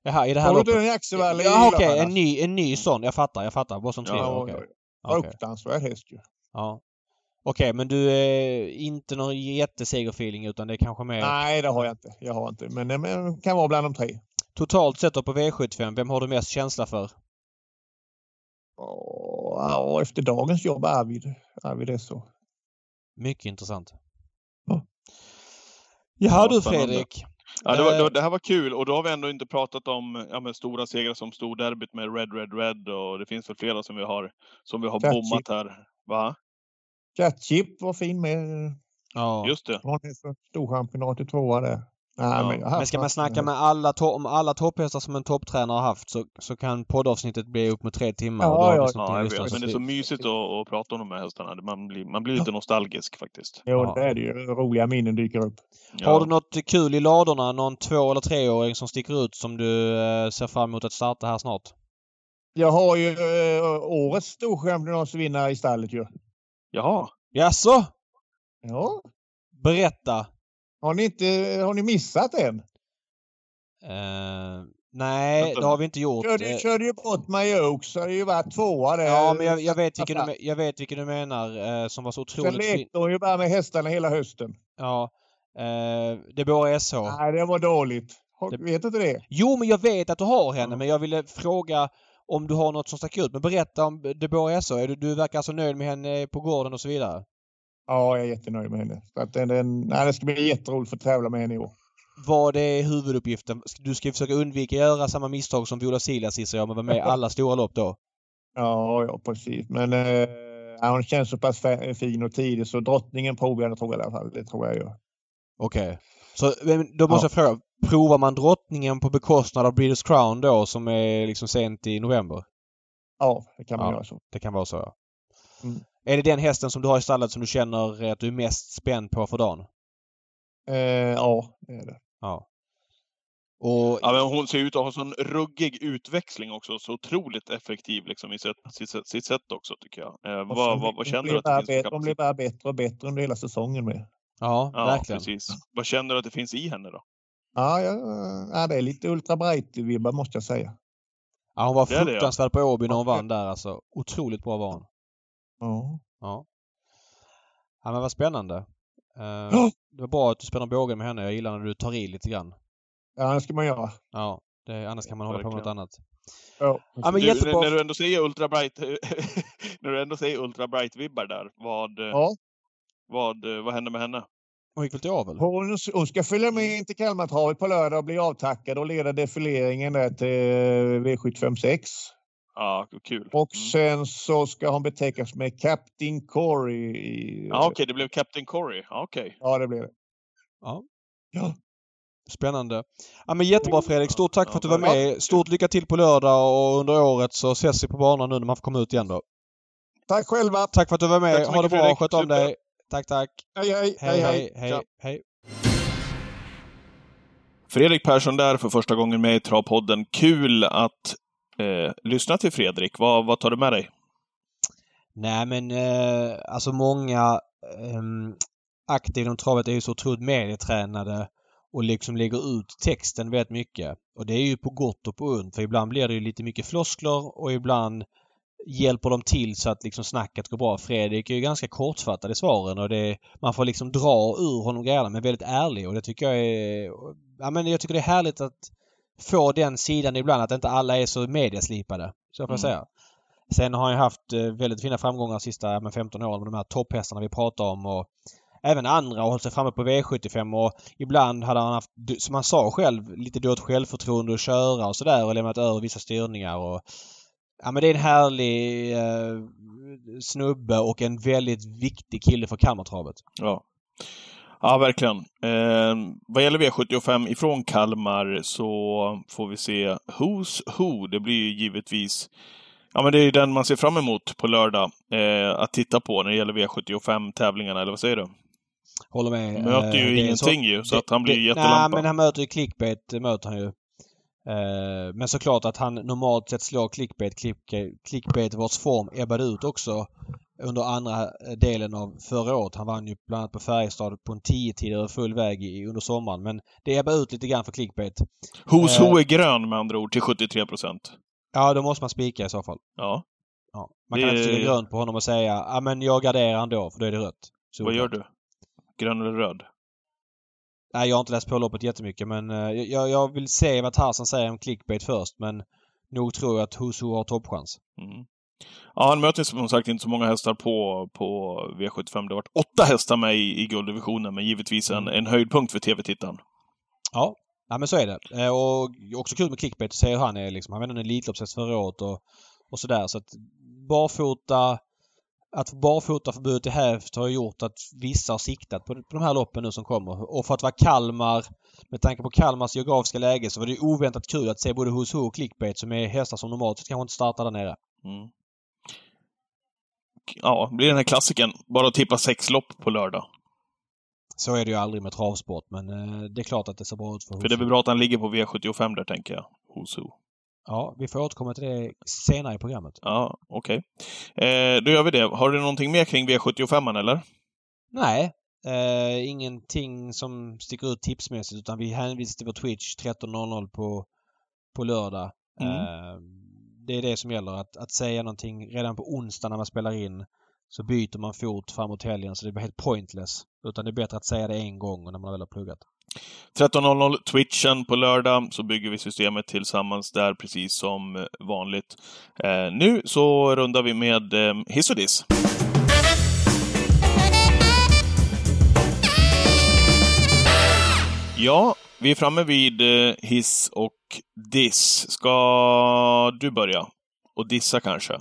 Jaha, i det här Såg du loppet? den i Axevalla i Ja, okej. lördags? En ny, en ny sån. Jag fattar, jag fattar. Boston Trio. Ja, ja. Okej. Fruktansvärd häst ju. Ja. Okej, men du är inte någon jättesegerfeeling utan det är kanske mer Nej, det har jag inte. Jag har inte. Men det kan vara bland de tre. totalt sett på V75. Vem har du mest känsla för? Ja, efter dagens jobb Arvid. Arvid är så. Mycket intressant. Ja. Jaha Ja, du. Fredrik. Ja, det, var, Eh. det, var- det här var kul och då har vi ändå inte pratat om ja, men stora segrar som storderbyt med Red Red Red och det finns väl flera som vi har, som vi har Catchy. bommat här. Va? Catchip var fin med. Ja. Just det. Hon är så storchampionat i tvåa där. Nej, Ja. men, Men ska man snacka massor med alla, to- om alla topphästar som en topptränare har haft så, så kan poddavsnittet bli upp mot tre timmar. Ja, ja, Ja, jag vet. Men det är så mysigt att, att prata om de här hästarna. Man blir, man blir lite nostalgisk faktiskt. Jo, Ja. det är det ju. Roliga minnen dyker upp. Ja. Har du något kul i ladorna? Någon två eller treåring som sticker ut som du eh, ser fram emot att starta här snart? Jag har ju eh, årets storchampionatsvinnare i stallet ju. Jaha. Jaså? Ja. Berätta! Har ni, inte, har ni missat den? Eh, nej, Vänta. det har vi inte gjort. Körde, Eh, körde ju bort My Oaks. Har ju varit tvåa där. ja, men jag, jag, vet vilken du, jag vet vilken du menar eh, som var så Sen otroligt fin. lekte hon ju bara med hästarna hela hösten. Ja. Eh, det bor SH. Nej, det var dåligt. Har- Det- Vet du inte det? Jo, men jag vet att du har henne, Ja. men jag ville fråga om du har något som stack ut. Men berätta om Debora SH. Är Du, du verkar så nöjd med henne på gården och så vidare. Ja, jag är jättenöjd med henne. Så att den, den, nej, det ska bli jätteroligt att få tävla med henne i år. Vad är huvuduppgiften? Du ska försöka undvika att göra samma misstag som Viola Silas gissar jag, men vara med i alla stora lopp då. Ja, ja precis. Men eh, hon känns så pass fin och tidig så drottningen provar jag tror jag i alla fall. Det tror jag gör. Okej. Så men då måste Ja. jag fråga. Provar man drottningen på bekostnad av British Crown då som är liksom sent i november? Ja, det kan man Ja. göra så. Det kan vara så ja. Mm. Är det den hästen som du har i stallet som du känner att du är mest spänd på för dagen? Eh, ja, det är det. Ja. Och Ja, men hon ser ut att ha sån ruggig utväxling också. Så otroligt effektiv liksom, i sitt, sitt, sitt, sätt också tycker jag. Eh, vad, vad, vad känner du att det finns bättre- De blir bara bättre och bättre under hela säsongen med. ja, Ja, verkligen. precis. Vad känner du att det finns i henne då? Ja, ja, ja, det är lite Ultra Bright-vibbar måste jag säga. Ja, hon var Det är det, ja. fruktansvärd på Åby när hon Ja. vann där alltså. Otroligt bra var hon. Ja. Ja. Ja men vad spännande. Eh, Ja. Det var bra att du spänner bågen med henne. Jag gillar när du tar i lite grann. ja, det ska man göra. Ja. Det, annars kan man hålla på med något annat. Ja. Ja, men Du, jättebra. när du ändå säger Ultra Bright, när du ändå säger Ultra Bright-vibbar där, vad, Ja. vad, vad händer med henne? Hon gick väl till avel? Hon, hon ska följa med in till Kalmartravet på lördag och bli avtackad och leda defileringen där till V756. Ja, kul. Och Mm. sen så ska hon betäckas med Captain Corey. I, Ja, okej, det blev Captain Corey. Ja, okej. ja, det blir det. Ja. Ja. Spännande. Ja, men jättebra Fredrik. Stort tack för att du var med. Stort lycka till på lördag och under året så ses vi på banan nu när man får komma ut igen då. Tack själva! Tack för att du var med. Ha det bra. Fredrik. Sköt om Super. dig. Tack, tack. Hej, hej! Hej, hej, hej, hej. Fredrik Persson där för första gången med i Travpodden. Kul att eh, lyssna till Fredrik. Vad, vad tar du med dig? Nej men eh, alltså många eh, aktiva inom travet är ju så otroligt medietränade och liksom lägger ut texten väldigt mycket. Och det är ju på gott och på ont för ibland blir det ju lite mycket floskler och ibland hjälper de till så att liksom snacket går bra. Fredrik är ju ganska kortfattad i svaren och det, man får liksom dra ur honom grejerna men väldigt ärlig och det tycker jag är... Ja men jag tycker det är härligt att få den sidan ibland att inte alla är så medieslipade. Så får jag Mm. säga. Sen har han ju haft eh, väldigt fina framgångar de sista men 15 åren med de här topphästarna vi pratar om och även andra har hållit sig framme på V75 och ibland hade han haft, som han sa själv, lite dåligt självförtroende att köra och sådär och lämnat över vissa styrningar och Ja men det är en härlig eh, snubbe och en väldigt viktig kille för Kalmartravet. Ja. Ja, verkligen. Eh, vad gäller V75 ifrån Kalmar så får vi se Who's Who. Det blir ju givetvis Ja, men det är ju den man ser fram emot på lördag eh, att titta på när det gäller V75-tävlingarna, eller vad säger du? Håller med. Han möter ju Eh, ingenting ju, så det- att han blir det- jättelampa. Nej men han möter ju clickbait, möter han ju. Eh, men såklart att han normalt sett slår clickbait. Clickbait, clickbait vars form ebbade ut också under andra eh, delen av förra året. Han vann ju bland annat på Färjestad på en 10 tid över full väg i, under sommaren. Men det ebbade ut lite grann för clickbait. Who's eh, Who är grön med andra ord, till 73 procent. Ja, då måste man spika i så fall. Ja. Ja. Man kan Det- inte trycka grönt på honom och säga ja men jag garderar ändå för då är det rött. Så Vad gör du? Grön eller röd? Nej, jag har inte läst på loppet jättemycket men eh, jag, jag vill se vad Tarzan säger om clickbait först men nog tror jag att Husu har toppchans. Mm. Ja, han möter som sagt inte så många hästar på, på V75. Det har varit åtta hästar med i, i gulddivisionen, men givetvis en, en höjdpunkt för TV-tittaren. Ja, ja men så är det. Eh, Och också kul med clickbait att se hur han är liksom. Han var en Elitloppshäst förra året och, och sådär. Så att barfota att barfotaförbudet i hävt har gjort att vissa har siktat på, på de här loppen nu som kommer. Och för att vara Kalmar, med tanke på Kalmars geografiska läge, så var det oväntat kul att se både Who's Who och Clickbait som är hästar som normalt kanske inte startar där nere. Mm. Ja, blir den här klassiken. Bara att tippa sex lopp på lördag. Så är det ju aldrig med travsport men eh, det är klart att det ser bra ut för För det är väl bra att han ligger på V75 där, tänker jag. Who's Who. Ja, vi får återkomma till det senare i programmet. Ja, okej. Eh, då gör vi det. Har du någonting mer kring V75 eller? Nej, eh, ingenting som sticker ut tipsmässigt utan vi hänvisar till vår Twitch 13.00 på, på lördag. Mm. Eh, det är det som gäller. Att, att säga någonting redan på onsdag när man spelar in så byter man fot framåt helgen så det blir helt pointless. Utan det är bättre att säga det en gång när man väl har pluggat. 13.00 Twitchen på lördag, så bygger vi systemet tillsammans där, precis som eh, vanligt. Eh, nu så rundar vi med eh, hiss och diss. Ja, vi är framme vid eh, hiss och diss. Ska du börja? Och dissa kanske?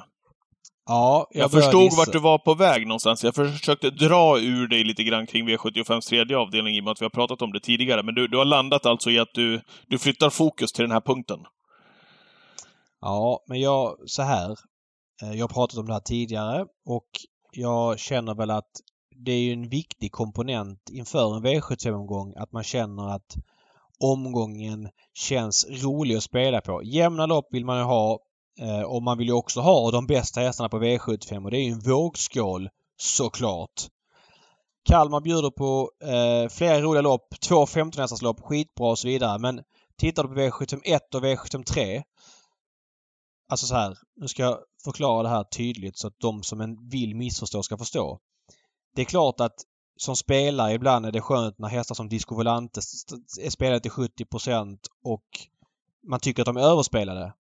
Ja, Jag, börjar förstod gissa. vart du var på väg någonstans. Jag försökte dra ur dig lite grann kring V75s tredje avdelning i och med att vi har pratat om det tidigare. Men du, du har landat alltså i att du, du flyttar fokus till den här punkten. Ja, men jag, så här. Eh, Jag har pratat om det här tidigare och jag känner väl att det är ju en viktig komponent inför en V75-omgång att man känner att omgången känns rolig att spela på. Jämna lopp vill man ju ha Eh, och man vill ju också ha de bästa hästarna på V75 och det är ju en vågskål såklart. Kalmar bjuder på eh, flera roliga lopp, två 15 lopp, skitbra och så vidare. Men tittar du på V71 och V73 Alltså så här, nu ska jag förklara det här tydligt så att de som en vill missförstå ska förstå. Det är klart att som spelare ibland är det skönt när hästar som Disco Volante är spelade till 70% och man tycker att de är överspelade.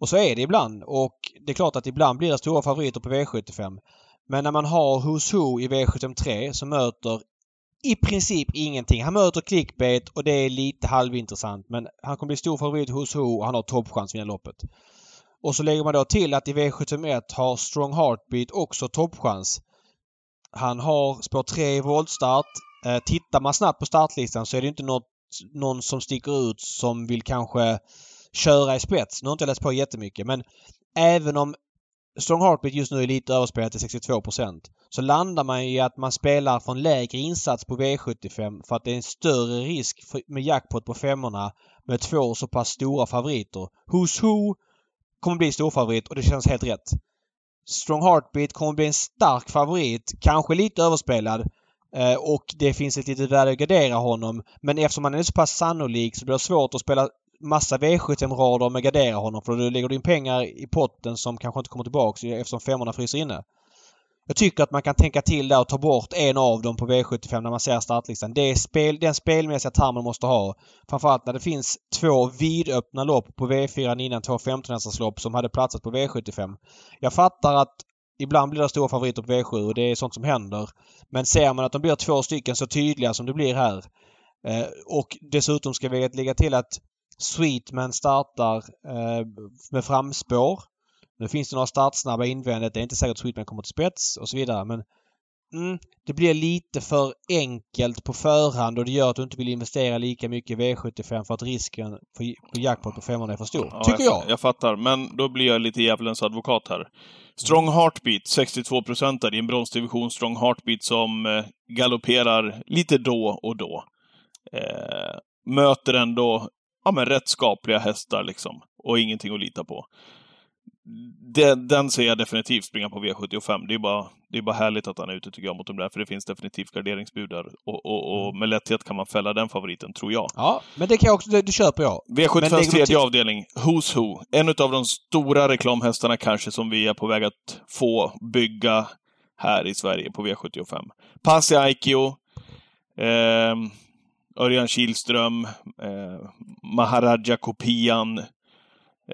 Och så är det ibland och det är klart att ibland blir det stora favoriter på V75. Men när man har Who's Who i V73 som möter i princip ingenting. Han möter clickbait och det är lite halvintressant men han kommer bli stor favorit hos Who och han har toppchans att vinna loppet. Och så lägger man då till att i V71 har Strong Heartbeat också toppchans. Han har spår 3 i voltstart. Eh, tittar man snabbt på startlistan så är det inte något, någon som sticker ut som vill kanske köra i spets. Nu har inte jag läst på jättemycket men även om Strong Heartbeat just nu är lite överspelat till 62% så landar man i att man spelar från lägre insats på V75 för att det är en större risk med jackpot på femmorna med två så pass stora favoriter. Who's Who kommer bli storfavorit och det känns helt rätt. Strong Heartbeat kommer bli en stark favorit, kanske lite överspelad. Eh, och det finns ett litet värde att gardera honom. Men eftersom han är så pass sannolik så blir det svårt att spela massa V75-rader med gardera honom för då lägger du in pengar i potten som kanske inte kommer tillbaks eftersom femmorna fryser inne. Jag tycker att man kan tänka till där och ta bort en av dem på V75 när man ser startlistan. Det är spel, den spelmässiga term man måste ha. Framförallt när det finns två vidöppna lopp på V4 innan två 15 lopp som hade platsat på V75. Jag fattar att ibland blir det stora favoriter på V7 och det är sånt som händer. Men ser man att de blir två stycken så tydliga som det blir här eh, och dessutom ska vi lägga till att Sweetman startar eh, med framspår. Nu finns det några startsnabba invändigt. Det är inte säkert att Sweetman kommer till spets och så vidare men mm, det blir lite för enkelt på förhand och det gör att du inte vill investera lika mycket i V75 för att risken för, på jackpot på femmorna är för stor. Ja, tycker jag. Jag fattar, men då blir jag lite djävulens advokat här. Strong Heartbeat, 62 procentare i en bronsdivision Strong Heartbeat som eh, galopperar lite då och då. Eh, möter ändå ja, men rätt skapliga hästar liksom. Och ingenting att lita på. Den, den ser jag definitivt springa på V75. Det är, bara, det är bara härligt att han är ute tycker jag mot de där, för det finns definitivt garderingsbud där. Och, och, och mm. med lätthet kan man fälla den favoriten, tror jag. Ja, men det kan jag också, det, det köper jag. V75 tredje avdelning, Who's Who. En av de stora reklamhästarna kanske som vi är på väg att få bygga här i Sverige på V75. Pasi Aikio. Eh, Örjan Kihlström, eh, Maharaja-kopian.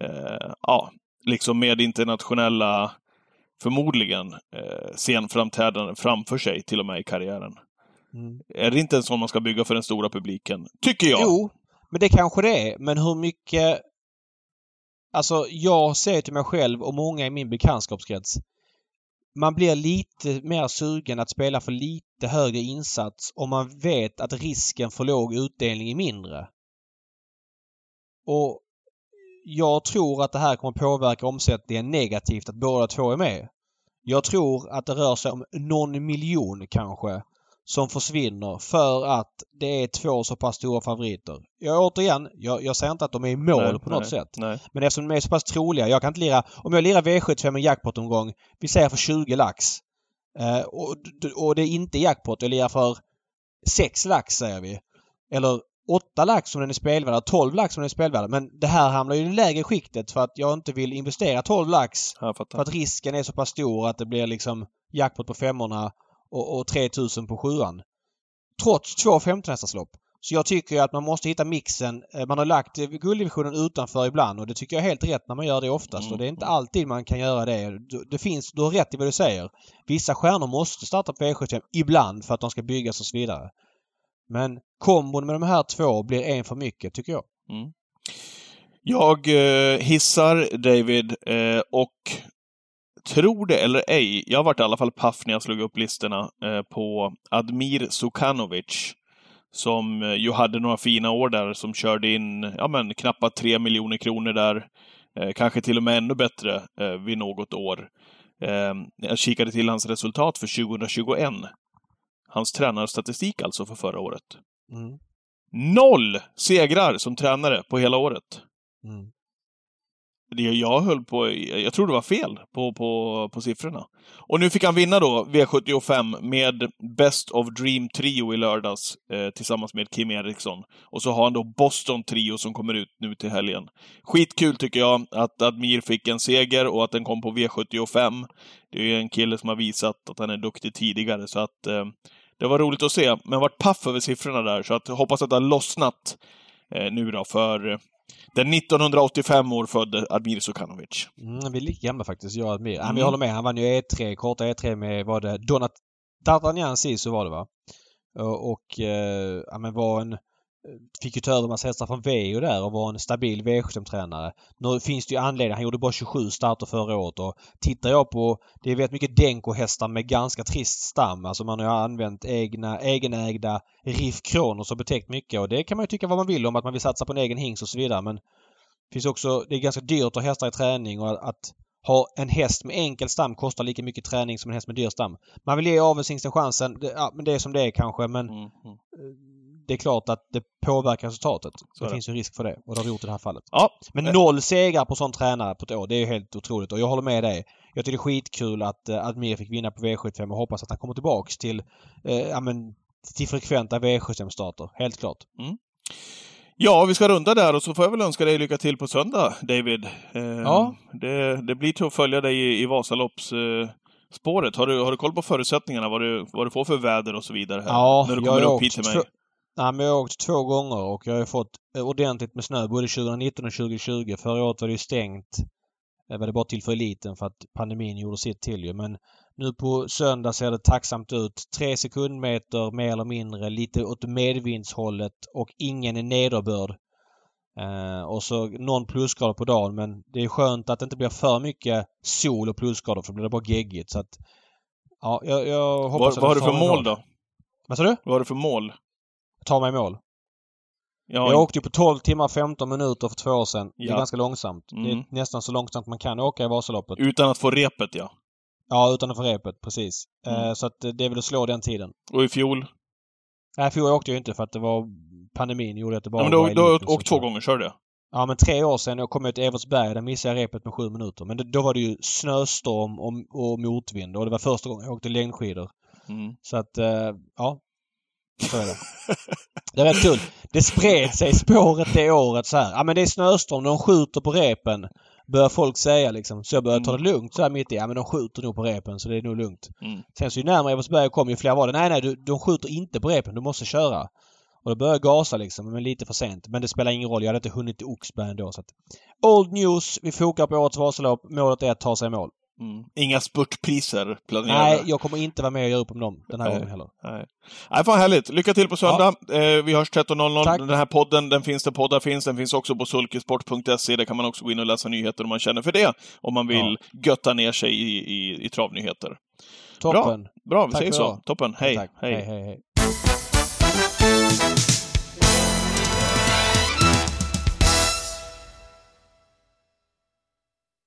Eh, ja, liksom med internationella, förmodligen, eh, scenframträdanden framför sig till och med i karriären. Mm. Är det inte en sån man ska bygga för den stora publiken? Tycker jag! Jo, men det kanske det är. Men hur mycket... Alltså, jag ser till mig själv och många i min bekantskapskrets man blir lite mer sugen att spela för lite högre insats om man vet att risken för låg utdelning är mindre. Och jag tror att det här kommer påverka omsättningen negativt att båda två är med. Jag tror att det rör sig om någon miljon kanske som försvinner för att det är två så pass stora favoriter. Jag, återigen, jag, jag säger inte att de är i mål nej, på något nej, sätt. Nej. Men eftersom de är så pass troliga. Jag kan inte lira... Om jag lirar V75 en jackpot-omgång, vi säger för 20 lax. Eh, och, och det är inte jackpot, jag lirar för 6 lax säger vi. Eller 8 lax om den är spelvärd, 12 lax om den är spelvärd. Men det här hamnar ju i det lägre skiktet för att jag inte vill investera 12 lax. För att risken är så pass stor att det blir liksom jackpot på femmorna och, och 3000 på sjuan trots två 15 lopp. Så jag tycker att man måste hitta mixen. Eh, man har lagt gulddivisionen utanför ibland och det tycker jag är helt rätt när man gör det oftast. Mm. Och det är inte alltid man kan göra det. Det finns, du har rätt i vad du säger. Vissa stjärnor måste starta på V75 ibland för att de ska byggas och så vidare. Men kombon med de här två blir en för mycket tycker jag. Mm. Jag eh, hissar David eh, och Tror det eller ej, jag varit i alla fall paff när jag slog upp listorna eh, på Admir Sukanovic. Som eh, ju hade några fina år där, som körde in ja, men, knappt tre miljoner kronor där. Eh, kanske till och med ännu bättre vid något år. Jag kikade till hans resultat för 2021. Hans tränarstatistik alltså för förra året. Mm. Noll segrar som tränare på hela året. Mm det jag höll på, jag tror det var fel på, på, på siffrorna. Och nu fick han vinna då V75 med Best of Dream Trio i lördags eh, tillsammans med Kim Eriksson. Och så har han då Boston Trio som kommer ut nu till helgen. Skitkul tycker jag att Admir fick en seger och att den kom på V75. Det är ju en kille som har visat att han är duktig tidigare, så att eh, det var roligt att se. Men vart paff över siffrorna där, så att hoppas att det har lossnat eh, nu då för den 1985 år födde Admir Sukanovic. Mm, vi är lika gamla faktiskt, jag och Admir. Mm. Jag håller med. Han vann ju E3, korta E3 med, var det Donat D'Artagnan Sisu var det va? Och, och eh, ja, men var en fick ju ta över massa hästar från Veo där och var en stabil V75-tränare. Nu finns det ju anledning. Han gjorde bara 27 starter förra året och tittar jag på... Det är väldigt mycket Denko-hästar med ganska trist stam. Alltså man har använt egna, egenägda Riff Kronos och betäckt mycket och det kan man ju tycka vad man vill om att man vill satsa på en egen hingst och så vidare men det finns också... Det är ganska dyrt att ha hästar i träning och att ha en häst med enkel stam kostar lika mycket träning som en häst med dyr stam. Man vill ge avelshingsten chansen. Det, ja, men det är som det är kanske men Mm. Mm. det är klart att det påverkar resultatet. Så det det. finns ju risk för det och det har det gjort i det här fallet. Ja, Men Eh. noll segrar på sån tränare på ett år, det är ju helt otroligt. Och jag håller med dig. Jag tycker det är skitkul att uh, Admir fick vinna på V75 och hoppas att han kommer tillbaks till, eh, ja men, till frekventa V75-starter. Helt klart. Ja, vi ska runda där och så får jag väl önska dig lycka till på söndag, David. Eh, Ja. Det, det blir till att följa dig i, i Vasalopps eh, spåret. Har du, har du koll på förutsättningarna? Vad du, vad du får för väder och så vidare? Här, Ja, när du jag kommer upp åkt hit till mig? Nej, men jag har åkt två gånger och jag har fått eh, ordentligt med snö både 2019 och 2020. Förra året var det ju stängt. Det var det bara till för eliten för att pandemin gjorde sitt till ju. Men nu på söndag ser det tacksamt ut. Tre sekundmeter mer eller mindre, lite åt medvindshållet och ingen nederbörd. Eh, och så någon plusgrad på dagen men det är skönt att det inte blir för mycket sol och plusgrader för då blir det bara geggigt. Så att, ja, jag, jag hoppas Vad, att vad har du för mål då? Vad sa du? Vad har du för mål? Ta mig i mål. Ja, Jag åkte ju på 12 timmar 15 minuter för två år sedan. Det är Ja. ganska långsamt. Det Mm. är nästan så långsamt man kan åka i Vasaloppet. Utan att få repet, ja. Ja, utan att få repet. Precis. Mm. Eh, så att eh, det är väl att slå den tiden. Och i fjol? Nej, för jag åkte ju inte för att det var pandemin gjorde att det bara Ja, men du, var som åkt två körde. gånger, kör det? Ja, men tre år sedan jag kom jag till Evertsberg. Där missade jag repet med sju minuter. Men det, då var det ju snöstorm och, och motvind och det var första gången jag åkte längdskidor. Mm. Så att, eh, ja. Så är det. Det är rätt kul. Det spred sig spåret det året så här. Ja men det är snöstorm, de skjuter på repen. Börjar folk säga liksom. Så jag började ta det lugnt så här mitt i. Ja men de skjuter nog på repen så det är nog lugnt. Mm. Sen så ju närmare Evertsberg kom ju fler var det. Nej nej, du, de skjuter inte på repen. Du måste köra. Och då började jag gasa liksom, men lite för sent. Men det spelar ingen roll. Jag hade inte hunnit till Oxberg ändå. Så att... Old news. Vi fokar på årets Vasalopp. Målet är att ta sig i mål. Mm. Inga spurtpriser planerade? Nej, jag kommer inte vara med och göra upp om dem den här Nej. gången heller. Nej. Nej, fan härligt. Lycka till på söndag. Eh, vi hörs 13.00. Tack. Den här podden, den finns där poddar finns. Den finns också på sulkesport.se. Där kan man också gå in och läsa nyheter om man känner för det. Om man vill götta ner sig i, i, i travnyheter. Toppen. Bra, vi Tack säger så. Toppen. Hej. Tack. Hej. hej, hej. hej.